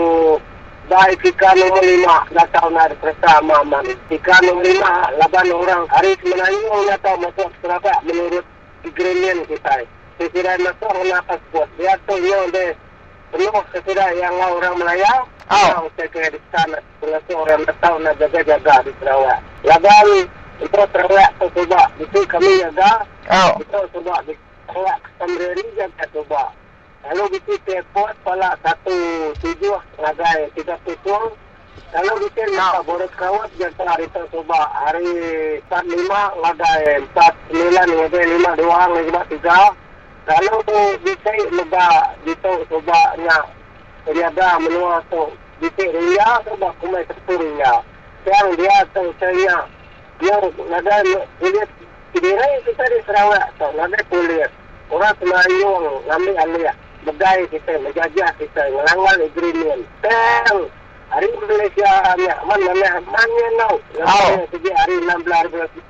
baik kita nombor lima datang nak bersama aman. Kita nombor lima laban orang hari semenanjung nak tahu masuk serabak menurut agreement kita. Sesudah masuk menapas buat. Dia tu yang dia penuh sesudah yang orang Melayu. Oh. Kita kena di sana. Sesudah orang tahu nak jaga-jaga di Sarawak. Laban itu Sarawak tu cuba. Itu kami jaga. Oh. Itu cuba di Sarawak sendiri jaga cuba. Lalu itu teleport pala satu tujuh ngagai tiga tujuh. Lalu kita nak boros kawat jatuh hari itu coba hari 45 ngagai 49 ngagai 5 dua ngagai tiga. Lalu tu bisa lega gitu coba nya riada menua tu bisa ria coba kumai satu ria. Yang dia tu saya dia ngagai kulit kira kita di Sarawak tu ngagai kulit. Orang Semayung ngambil alih begai kita menjajah kita melanggar agreement. Dan hari Malaysia ni aman mana mana. Oh. Segi hari 16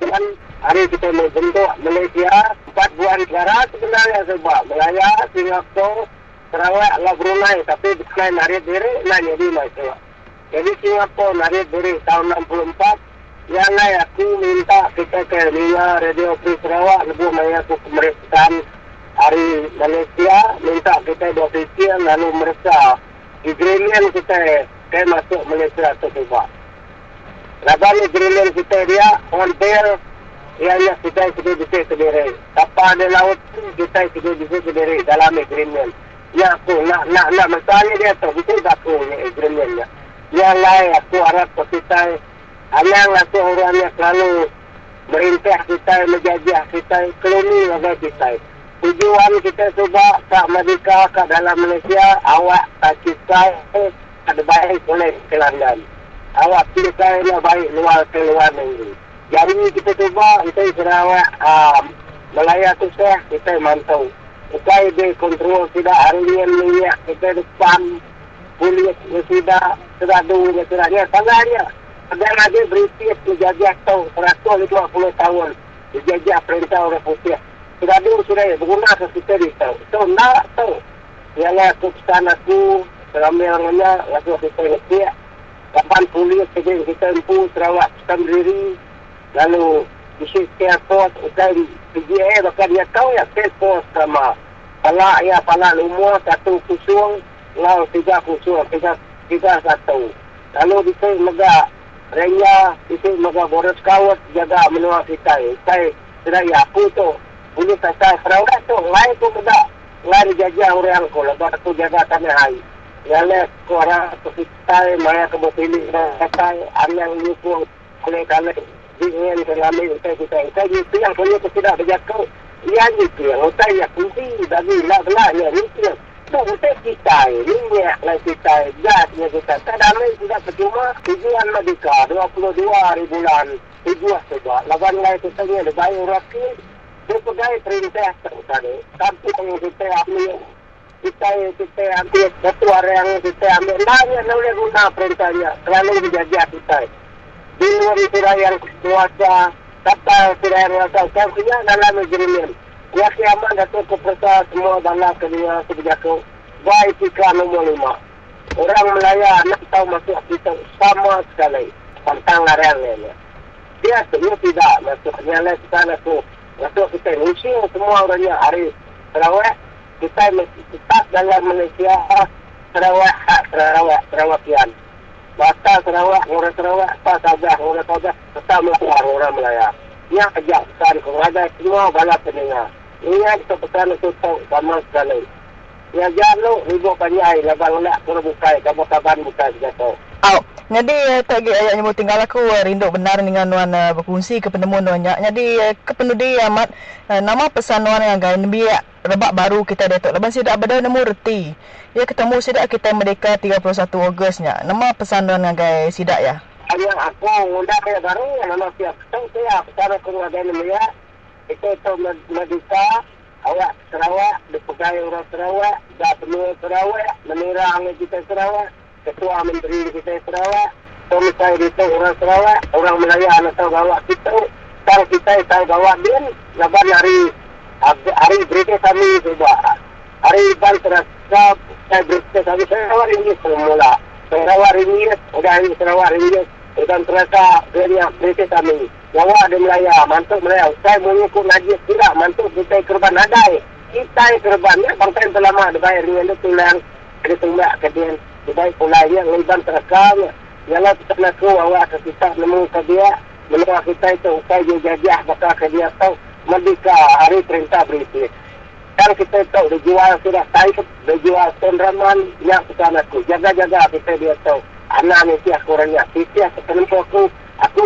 bulan hari kita membentuk Malaysia empat bulan negara sebenarnya sebab Melaya, Singapura, Sarawak lah Brunei tapi Brunei narik diri lah jadi masalah. Jadi Singapura narik diri tahun 64 yang lain aku minta kita ke Nina Radio Free Sarawak lebih maya aku pemeriksaan hari Malaysia minta kita berfikir lalu mereka agreement kita ke masuk Malaysia tu coba. Laban agreement kita dia bail ianya kita sudah bisa sendiri. Kapal di laut kita sudah bisa sendiri dalam agreement. Ya aku nak nak nak masalah dia tu betul tak ni agreementnya. Yang lain aku harap kita Anang aku orang yang selalu merintah kita, menjajah kita, kelumi agar kita. Tujuan kita cuba tak merdeka kat dalam Malaysia, awak tak kita ada baik boleh ke London. Awak kita yang baik luar ke luar negeri. Jadi kita cuba, kita Sarawak um, Melaya susah, kita mantau. Kita di kontrol tidak hari ini minyak, kita depan sudah dulu sudah dia tangannya ada lagi berisi penjajah tahu 120 tahun dijajah perintah orang putih dulu sudah berguna ke kita di tahu so nak tahu ialah aku pesan aku selama orangnya lalu kita ngerti kapan polis kerja kita empu Sarawak pesan diri lalu isi airport dan PGA bahkan dia tahu ya airport sama. Pala ya pala lumur satu kusung lalu tiga kusung tiga tiga satu. Lalu bisa megah raya itu maka boros kawat jaga menua kita. Saya sudah ya aku tu boleh kata Sarawak tu lain tu benda lain jajah orang ko lepas aku jaga tanah hai ya le ko orang tu kita maya ke pilih kata yang ni pun. Boleh kala dingin ramai kita kita kita itu yang kau tidak berjaga ia ni tu yang utai ya kunci bagi lah belah ya ni tu untuk kita minyak lah kita gasnya kita. Tak damai tidak percuma tujuan Merdeka 22 hari bulan. Tujuan coba lawan lah kita ni ada bayi dia pegawai perintah tadi tapi yang kita ambil kita kita ambil hari yang kita ambil. Banyak nak boleh guna perintahnya selalu dijajah kita di luar itu yang kuasa kapal tidak yang rasa saya dalam agreement Ya kiamat datuk kepercayaan semua dalam kedua kebijakan baik iklan nombor lima. Orang Melaya nak tahu masuk kita sama sekali. Tentang larangannya. Dia semua tidak masuk. Nyala kita masuk masuk kita musim semua orangnya hari Sarawak kita mesti tetap dalam Malaysia Sarawak hak Sarawak Sarawakian. Bahasa Sarawak, orang Sarawak, apa saja, orang saja, tetap melakukan orang Melaya. Yang kejap, kan, kalau ada semua balas pendengar. Ingat kepesan itu sama sekali. Ya jalo ribu panjai labang nak kena bukai kamu kaban bukai jatuh. Oh, jadi tak lagi ayat nyebut tinggal aku rindu benar dengan nuan uh, berkongsi ke penemu nuannya. Jadi uh, kepenudi amat uh, nama pesan nuan yang gaya biak rebak baru kita datuk. Lepas sidak benda nemu reti. Ya ketemu sidak kita merdeka 31 Ogosnya. Nama pesan nuan yang gaya sidak ya. Ayah aku undang ya baru nama siap. Tahu saya pesan aku ngagai ya itu itu Merdeka awak Sarawak dipegai orang Sarawak dah penuh Sarawak menerang kita Sarawak ketua menteri kita Sarawak komisai itu orang Sarawak orang Melayu anak tahu bawa kita kalau kita tahu bawa dia laban hari hari berita kami coba hari ban terasa saya berita kami Sarawak ini semula. Sarawak ini udah ini Sarawak ini dan terasa dia berita kami Jawa ada Melaya, mantuk Melaya. Saya mengikut najis tidak, mantuk kita kerban nadai. Kita kerban, ya, bangsa yang terlama, ada bayar dengan itu tulang, ada tumbak ke dia. Ada bayar pulai dia, ngiban terekam. Jangan kita nak ke awak ke kita, nemu ke dia, menemu kita itu, usai dia jajah, bakal ke dia tahu, merdeka hari perintah berisi. Kan kita tahu, dia jual sudah taik, dia jual tendraman, yang kita nak. Jaga-jaga kita dia tahu. Anak ni siap kurangnya. Siap sepenuh aku, aku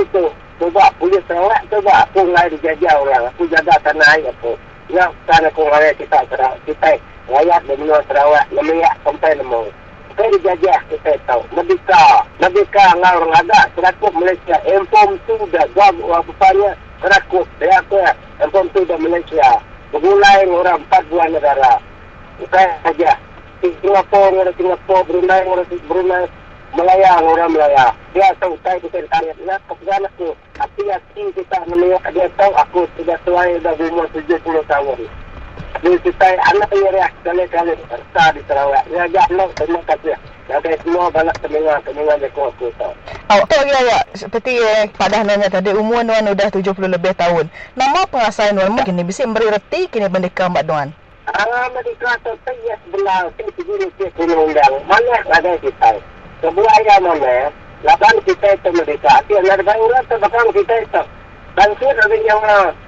Cuba polis Sarawak, cuba aku mulai dijajah orang. Aku jaga tanah air aku. Ya, kan aku mulai kita Sarawak. Kita rakyat di menua Sarawak, nemiak sampai nemu. Kita dijajah, kita tahu. Merdeka. Merdeka dengan orang ada. Serakup Malaysia. Empom tu dah gam orang bapaknya. Serakup. Dia aku ya. Empom tu dah Malaysia. Bergulai orang empat buah negara. Kita saja. Singapura, orang Singapura, Brunei, orang Brunei, Melaya, orang Melaya. Dia tahu saya bukan tanya. Nak kepegang aku. Hati-hati kita melihat dia tahu aku sudah tuai dah umur 70 tahun. Di kita anak yang reak kali-kali serta di Sarawak. Ya, ya, no, terima kasih. Ada semua banyak pendengar di kota tau. Awak tahu lagi awak seperti eh, Padah nanya tadi umur Nuan sudah 70 lebih tahun. Nama pengasai Nuan mungkin ni bisa beri reti kini bendeka Mbak Nuan. Ah, mereka tu saya sebelah tu sendiri ke undang. Mana ada kita. Sebuah yang mana, lapan kita itu mereka. Dia nak bayar tu bakal kita itu. Dan tu ada yang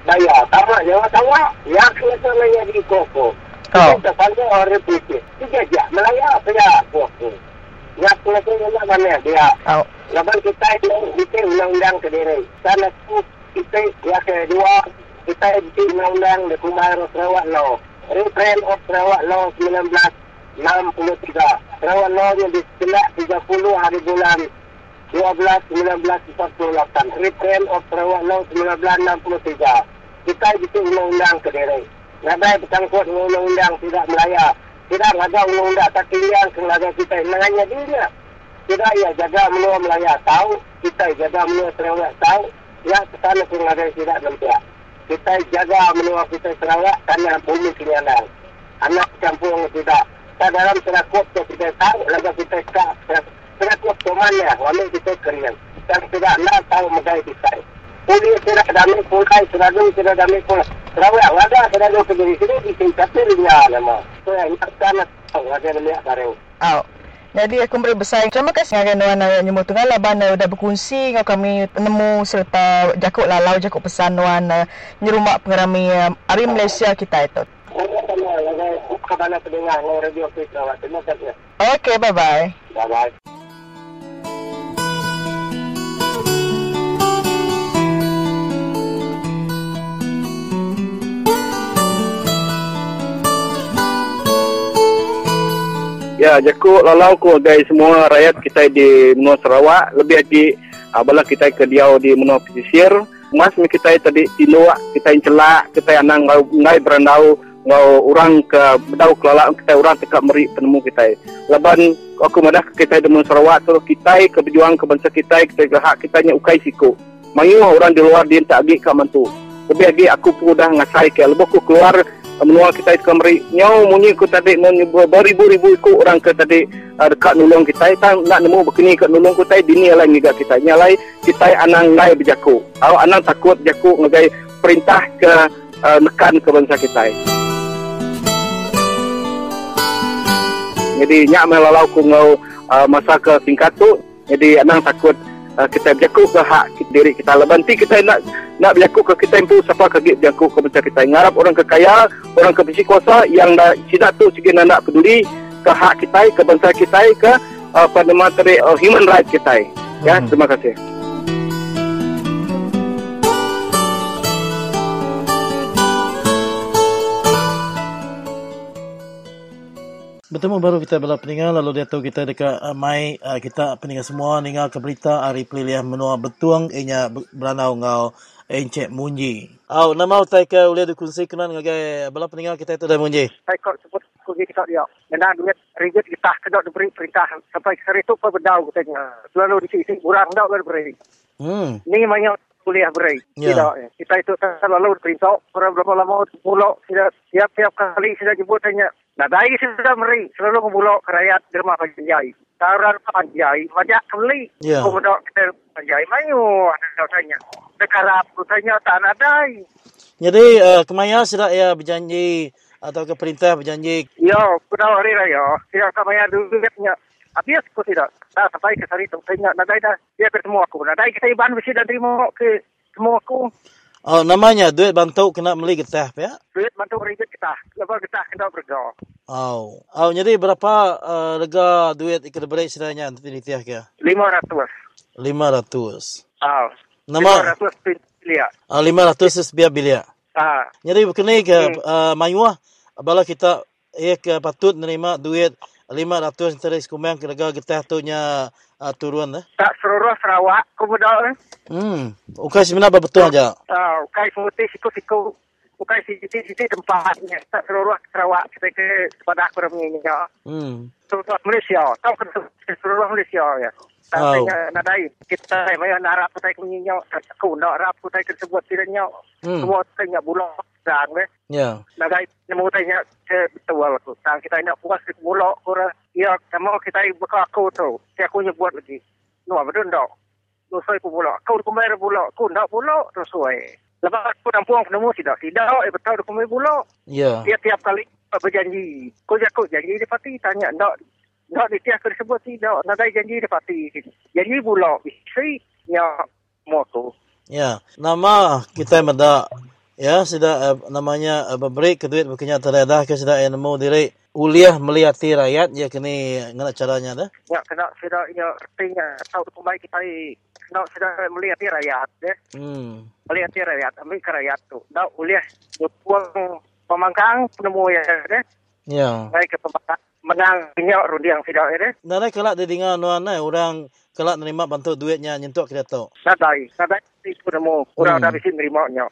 bayar. Tamak yang tamak. Yang kita nanya di koko. Kita panggil orang putih. Tiga jam melayar saya koko. Yang kita nanya mana dia. Oh. Lapan kita itu kita undang-undang kediri. Sana tu kita yang kedua kita di undang-undang di Kumai Sarawak Law. Reprint of Sarawak Law 1963. Sarawak Law yang diselak 30 hari bulan 12 1948. Reprint of Sarawak Law 1963. Kita itu undang-undang kediri. Nadai bersangkut undang-undang tidak melayar. Tidak ada undang-undang tapi yang keluarga kita. Menanya dirinya. Tidak ia jaga menua melayar tahu. Kita jaga menua Sarawak tahu. Ya kesana keluarga tidak mempiak kita jaga menua kita Sarawak karena bumi kenyalan. Anak campur tidak. Kita dalam serakut tu kita tahu lagu kita kak. Serakut temannya, wala kita kerian. Dan tidak nak tahu megai kita. Puli tidak damai pulai, seradung tidak damai pulai. Sarawak wadah seradung sendiri sini di tingkat terinya nama. So yang nak sana tahu ada lihat baru. Oh. Jadi aku beri bersaing. Terima kasih dengan Nuan Nyemur Tengah Laban sudah berkongsi dengan kami penemu serta jakuk lalau jakuk pesan Nuan nyerumak pengerami Ari Malaysia kita itu. Okey, bye-bye. Bye-bye. Ya, jaku lalau ko guys semua rakyat kita di Menua Sarawak lebih lagi uh, bala kita ke diau di Menua Pesisir. Mas kita tadi tiluak, kita yang celak, kita yang nang ngai berandau ngau orang ke bedau kelala kita orang tekak meri penemu kita. Laban aku madah kita di Sarawak tu kita ke berjuang ke bangsa kita kita ke hak kita nya ukai siku. Mayu orang di luar dia tak agi ka mantu. Lebih lagi aku pun dah ngasai ke aku keluar menua kita itu kemari nyau munyi ku tadi mun beribu-ribu ku orang ke tadi uh, dekat nulung kita kita nak nemu begini ke nulung ku tadi dini lah ngiga kita nyalai kita anang ngai berjaku au anang takut jaku ngagai perintah ke uh, nekan ke bangsa kita jadi nyak melalau ku ngau uh, masa ke tingkat tu jadi anang takut uh, kita berjaku ke hak diri kita. Lebanti kita nak nak berlaku ke kita impu siapa kagit berlaku ke macam kita. Ngarap orang kekaya orang ke besi kuasa yang dah tidak tu segi nak peduli ke hak kita ke bangsa kita ke uh, pada materi uh, human right kita. Ya terima kasih Bertemu baru kita bela peninggal lalu dia tahu kita dekat uh, mai uh, kita peninggal semua ningal ke berita hari pelilihan menua betuang inya beranau ngau encek munji. Au nama utai ke ulih dikunci kenan ngagai bela peninggal kita itu dah munji. Saya kau sebut kunci kita dia. Dengan duit ringgit kita kedok diberi perintah sampai hari itu berdau katanya. Selalu di sini kurang dah beri. Hmm. Ni banyak kuliah beri. Ya. Tidak. Kita itu selalu perintah. Berapa lama mula tidak tiap-tiap kali sudah jemput tanya. Nah, sudah meri selalu memulok ke rakyat derma panjai. Taran panjai, banyak kali. Ya. Kemudian kita panjai mayu, ada tanya. Sekarang tanya tak ada. Jadi uh, kemaya sudah ya berjanji atau ke perintah berjanji. Ya, kuda hari raya. Tidak kemaya dulu dia Habis aku tidak. Dah sampai ke hari itu. Tanya, nadai dah. Dia bertemu aku. Nadai kita iban mesti dah terima ke semua aku. Oh, namanya duit bantu kena beli getah ya? Duit bantu ringgit kita. Lepas kita kena berga. Oh. Oh, jadi berapa uh, rega duit ikat beri sedanya nanti nitiah ke? Lima ratus. Lima ratus. Ah. Nama? Lima ratus bilia. Ah, lima ratus biar bilia. Ah. Jadi kena ke hmm. uh, mayuah bala kita eh ke patut menerima duit lima ratus terus kumang kira getah tu nya uh, turun eh. Tak seluruh Sarawak kemudian. Hmm. Ukai sebenarnya betul aja. Ah, ukai putih siku-siku bukan sisi-sisi tempatnya. Tak seluruh Sarawak kita ke pada aku ramainya. Hmm. Seluruh Malaysia. Tahu ke seluruh Malaysia ya. Tapi oh. nadai kita mai nak harap kita ke menyinyau aku nak harap kita ke sebut tidaknya Hmm. semua tanya bulak dan we Ya. nadai nemu tanya ke betul aku tang kita nak puas ke bulak ora ya kamu kita buka aku tu saya aku nyebut lagi no betul tak no saya aku bulak kau aku mai bulak aku nak bulak tu lepas aku nampuang penemu tidak tidak eh betul aku mai bulak Ya. tiap-tiap kali berjanji. Kau jakut janji dia pasti tanya nak nak dia tiap kali sebut tidak. Nak ada janji dia pasti. Janji pula. Isi ya moto. Ya, nama kita meda ya sudah uh, namanya uh, memberi ke duit bukannya ke sudah yang nemu diri uliah melihati rakyat ya kini ngana caranya dah. Ya kena sudah ya artinya tahu kembali kita nak sudah melihat rakyat deh. Hmm. Melihat rakyat, ambil ke rakyat tu. Nak uliah puang pemangkang penemu ya deh. Ya. Baik ke pemangkang menang minyak rundiang tidak ya deh. Nara kelak dia dengar nuan eh, orang kelak nerima bantu duitnya nyentuh kita tahu. Nadai, nadai itu penemu. Orang Hmm. dah bisa nerima nya.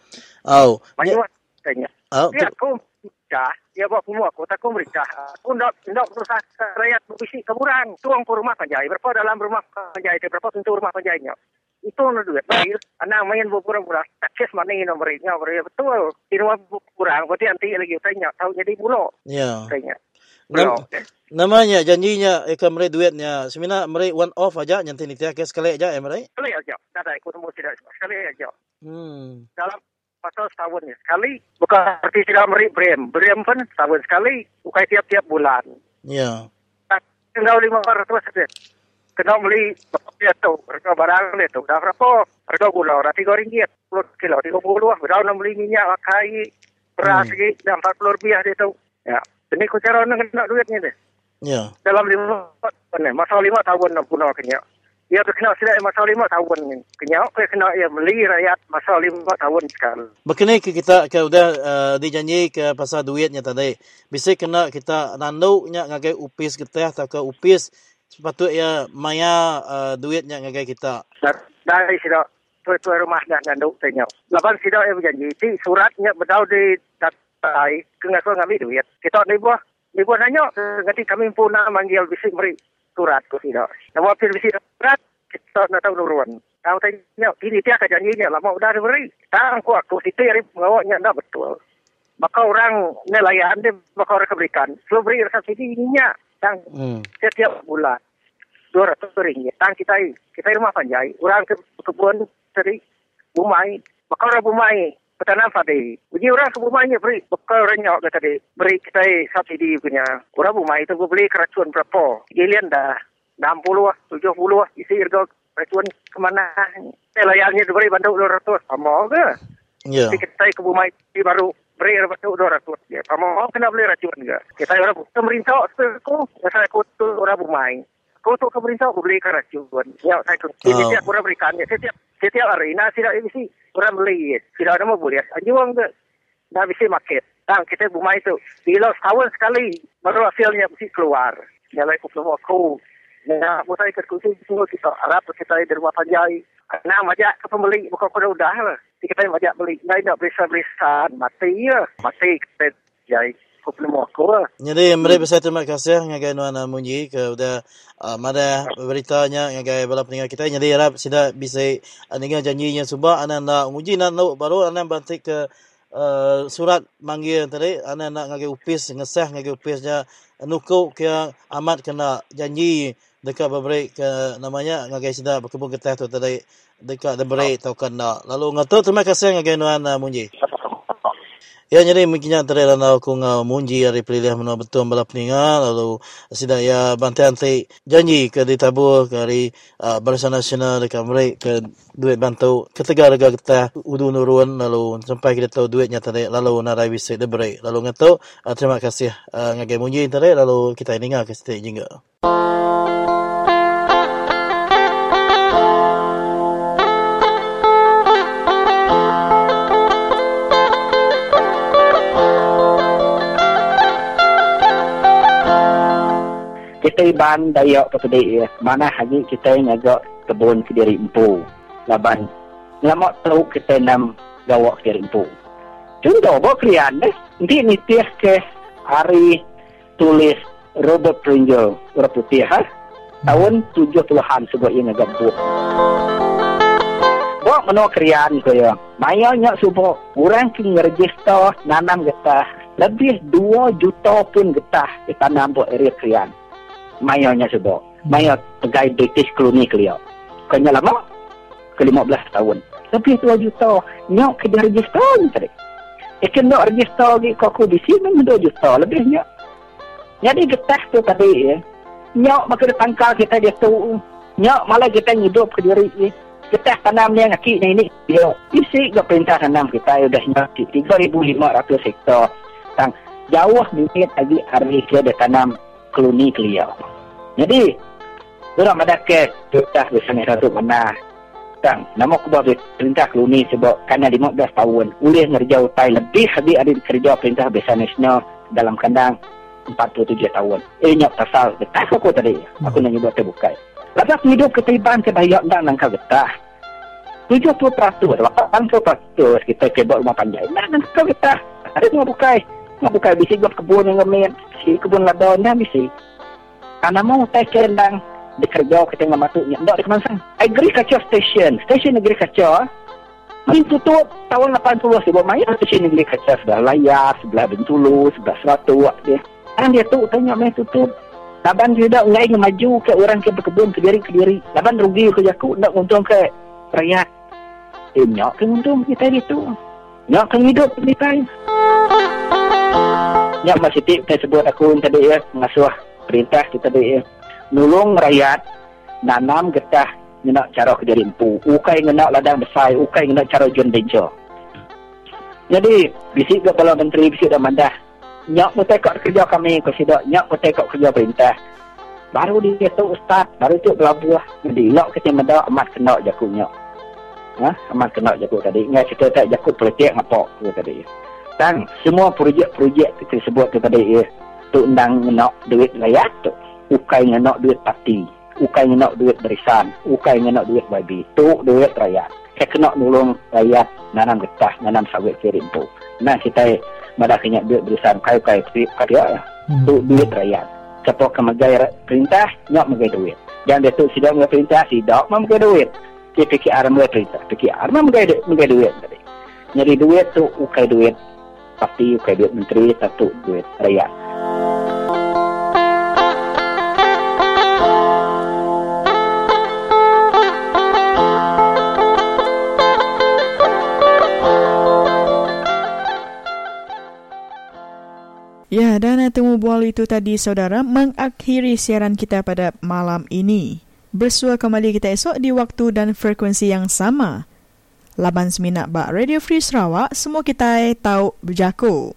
Oh. Banyak tanya. Oh, Ya, aku merintah. Ya, buat semua. Tak aku merintah. Aku nak, nak berusaha rakyat berbisik keburan. Tuang ke rumah panjai. Berapa dalam rumah panjai itu? Berapa pintu rumah panjainya? Itu nak duit. Baik. Anak main berpura-pura. Tak kes mana ini nomornya. Ya, betul. Di rumah kurang. Berarti nanti lagi tanya. Tahu jadi bulo. Ya. Tanya. Nam, namanya janjinya akan meri duitnya. Semina meri one off aja nanti nitia ke sekali aja ya meri. Sekali aja. Tak ada. Aku temu tidak. Sekali aja. Hmm. Dalam masa setahun. Sekali. Bukan seperti tidak meri brem. Brem pun setahun sekali. Bukan tiap-tiap bulan. Ya. tinggal lima ratus saja. Kena beli dia tu, harga barang dia tu. Dah berapa? Harga gula, dah tiga ringgit. Puluh kilo, tiga puluh. Dah nak beli minyak, kai, beras lagi, dah empat puluh rupiah dia tu. Ya. Ini kau cara nak kena duitnya dia. Ya. Dalam lima, ni, masa lima tahun nak punah kena. Dia tu kena sila masa lima tahun ni. Kena, kau kena ya beli rakyat masa lima tahun sekali. Begini ke kita ke udah uh, dijanji ke pasal duitnya tadi. Bisa kena kita nanduknya ngagai upis kita atau ke upis sepatutnya maya uh, duitnya ngagai kita. Dari sida tuan-tuan rumah dah nganduk tanya. Lapan sida yang berjanji, ti suratnya berdau di datai, kena kau ngambil duit. Kita ni buah, ni buah nanya, nanti kami pun nak manggil bisik beri surat ke sida. Nama pil bisik surat, kita nak tahu nuruan. Tahu tanya, ini dia ke janjinya, lama udah diberi. Tak aku aku, itu yang mengawaknya tak betul. Maka orang nelayan dia, maka orang keberikan. Selalu beri rasa sini ininya. Dan Hmm. setiap bulan dua ratus ringgit. Tang kita kita rumah panjai, orang ke kebun dari bumai, maka orang bumai petanam padi. Uji orang ke bumainya beri, maka orang nyok kata dia beri kita subsidi punya. Orang bumai itu beli keracuan berapa? Gilian dah 60 lah, 70 lah, isi harga keracuan kemana? Layarnya diberi bantu 200, sama ke? Ya. Tapi kita ke bumai baru beri bantu 200. Ya, sama kena beli racun juga. Kita orang pemerintah aku, saya aku tu orang bumai. Kau tu pemerintah beli racun. Ya, saya tu. Ini Oh. tiap orang berikan. Ya, setiap setiap hari. Nah, tidak ini orang beli. Tidak ada mau boleh. Anjuang ke. Nah, bisa market. Tang kita bumai tu. Bila setahun sekali baru hasilnya mesti keluar. Nyalai aku belum aku. Nah, aku saya kursi semua kita Arab kita di rumah panjai. Nah, majak ke pembeli bukan kau udah lah. Kita majak beli. Nak berisa-berisa mati ya. Mati kita jai. Belum aku lah. Jadi meri besar terima kasih ngagai nuan uh, munyi ke udah uh, mada beritanya ngagai bala pendengar kita. Jadi harap sida bisa uh, dengar janjinya subah ana nak uji nak nak baru ana bantik ke uh, surat manggil tadi ana nak ngagai upis ngesah ngagai upisnya nuku ke amat kena janji dekat berberi ke namanya ngagai sida berkebun getah tu tadi dekat deberi tau kena. Lalu ngatu terima kasih ngagai nuan uh, munyi. Ya jadi mungkinnya antara dalam aku ngau munji hari pilih menua betul bala peninga lalu sida ya bantai antai janji ke ditabur ke hari uh, Barisan Nasional dekat mereka ke duit bantu ketiga harga kita udu nurun. Lalu sampai kita tahu duitnya tadi lalu narai bisa diberi lalu ngatu uh, terima kasih uh, ngagai munji tadi lalu kita dengar ke setiap jingga. Kita iban dayak petedi ya. Mana hari kita ngagak kebun kediri empu. Laban. Lama tahu kita nam gawak kediri empu. Contoh, bawa krian deh. Nanti nitih ke hari tulis Robert Pringle, orang putih ha? Tahun 70-an sebab ia ngagabuk. Bawa menua krian ko ya. Maya nyak subuh. Orang ki ngeregister nanam getah. Lebih 2 juta pun getah ditanam buat area krian. Maya nyak subuh. Maya pegawai British Colony keliau. Kanya lama? Ke 15 tahun. Lebih 2 juta. Nyak ke dia register ni tadi. Ikan nak register lagi kau aku di sini memang 2 juta lebihnya. Jadi getah tu tadi ya. Nyok maka dia tangkal kita dia tu. Nyok malah kita hidup ke diri ya. Getah tanam ni yang akik ni ni. Dia isi ke perintah tanam kita ya, udah nyok 3,500 hektar. Tang jauh minit lagi hari dia dia tanam koloni keliau. Jadi, orang ada ke bisa ni satu mana. Tang, nama aku buat perintah koloni sebab kerana 15 tahun. Boleh ngerja utai lebih habis ada kerja perintah Besa Nasional dalam kandang 47 tahun. Eh, nyok pasal getah aku tadi. Aku nak nyebut terbuka. Lepas hidup ketiban ke bayak dan nangkal getah. 70 peratus, 80 peratus kita ke buat rumah panjang. Nah, nangkal getah. Ada semua bukai. Semua bukai. Bisi buat kebun yang ngemin. Si kebun ladon dah bisi. Karena mau tay kendang dikerja kita dengan matuknya. Tak di kemasan. Agriculture Station. Station Agriculture. Main tutup tahun 80 sebab main station Agriculture sebelah layar, sebelah Bentulu, sebelah Seratu. Dia. Kan dia tu tanya main tutup. Laban tidak ngai ingin maju ke orang ke berkebun ke diri ke diri. Laban rugi ke jaku nak untung ke rakyat. Eh nyok ke untung kita itu. Nyok ke hidup kita. Nyok masih tip saya sebut aku tadi ya. Mengasuh perintah kita tadi ya. Nulung rakyat nanam getah nak cara ke diri empu. Ukai nak ladang besar, ukai nak cara join venture. Jadi bisik ke Kepala Menteri bisik dah mandah. Nyak mu tekak kerja kami ke sidak nyak mu tekak kerja perintah. Baru dia tu ustaz baru tu pelabuh jadi lok kita meda amat kena jaku nyak. Ha? Amat kena jaku tadi. Ngai cerita tak jaku politik ngapo tu tadi dan semua projek-projek kita sebut tu tadi ya tu undang nak duit rakyat tu ukai nak duit parti ukai nak duit barisan ukai nak duit babi tu duit rakyat kita kena nolong rakyat nanam getah nanam sawit kirim tu nah kita Mada kenyak duit berisan kai-kai kerja lah. Tu duit rakyat. Siapa kemagai perintah, nyok magai duit. Jangan dia tu sidang magai perintah, mah magai duit. Dia fikir arah magai perintah. Fikir arah magai duit. Tadi. Jadi duit tu ukai duit. Ukai duit menteri, satu duit rakyat. Ya, dan temu bual itu tadi saudara mengakhiri siaran kita pada malam ini. Bersua kembali kita esok di waktu dan frekuensi yang sama. Laban Seminak Bak Radio Free Sarawak, semua kita tahu berjaku.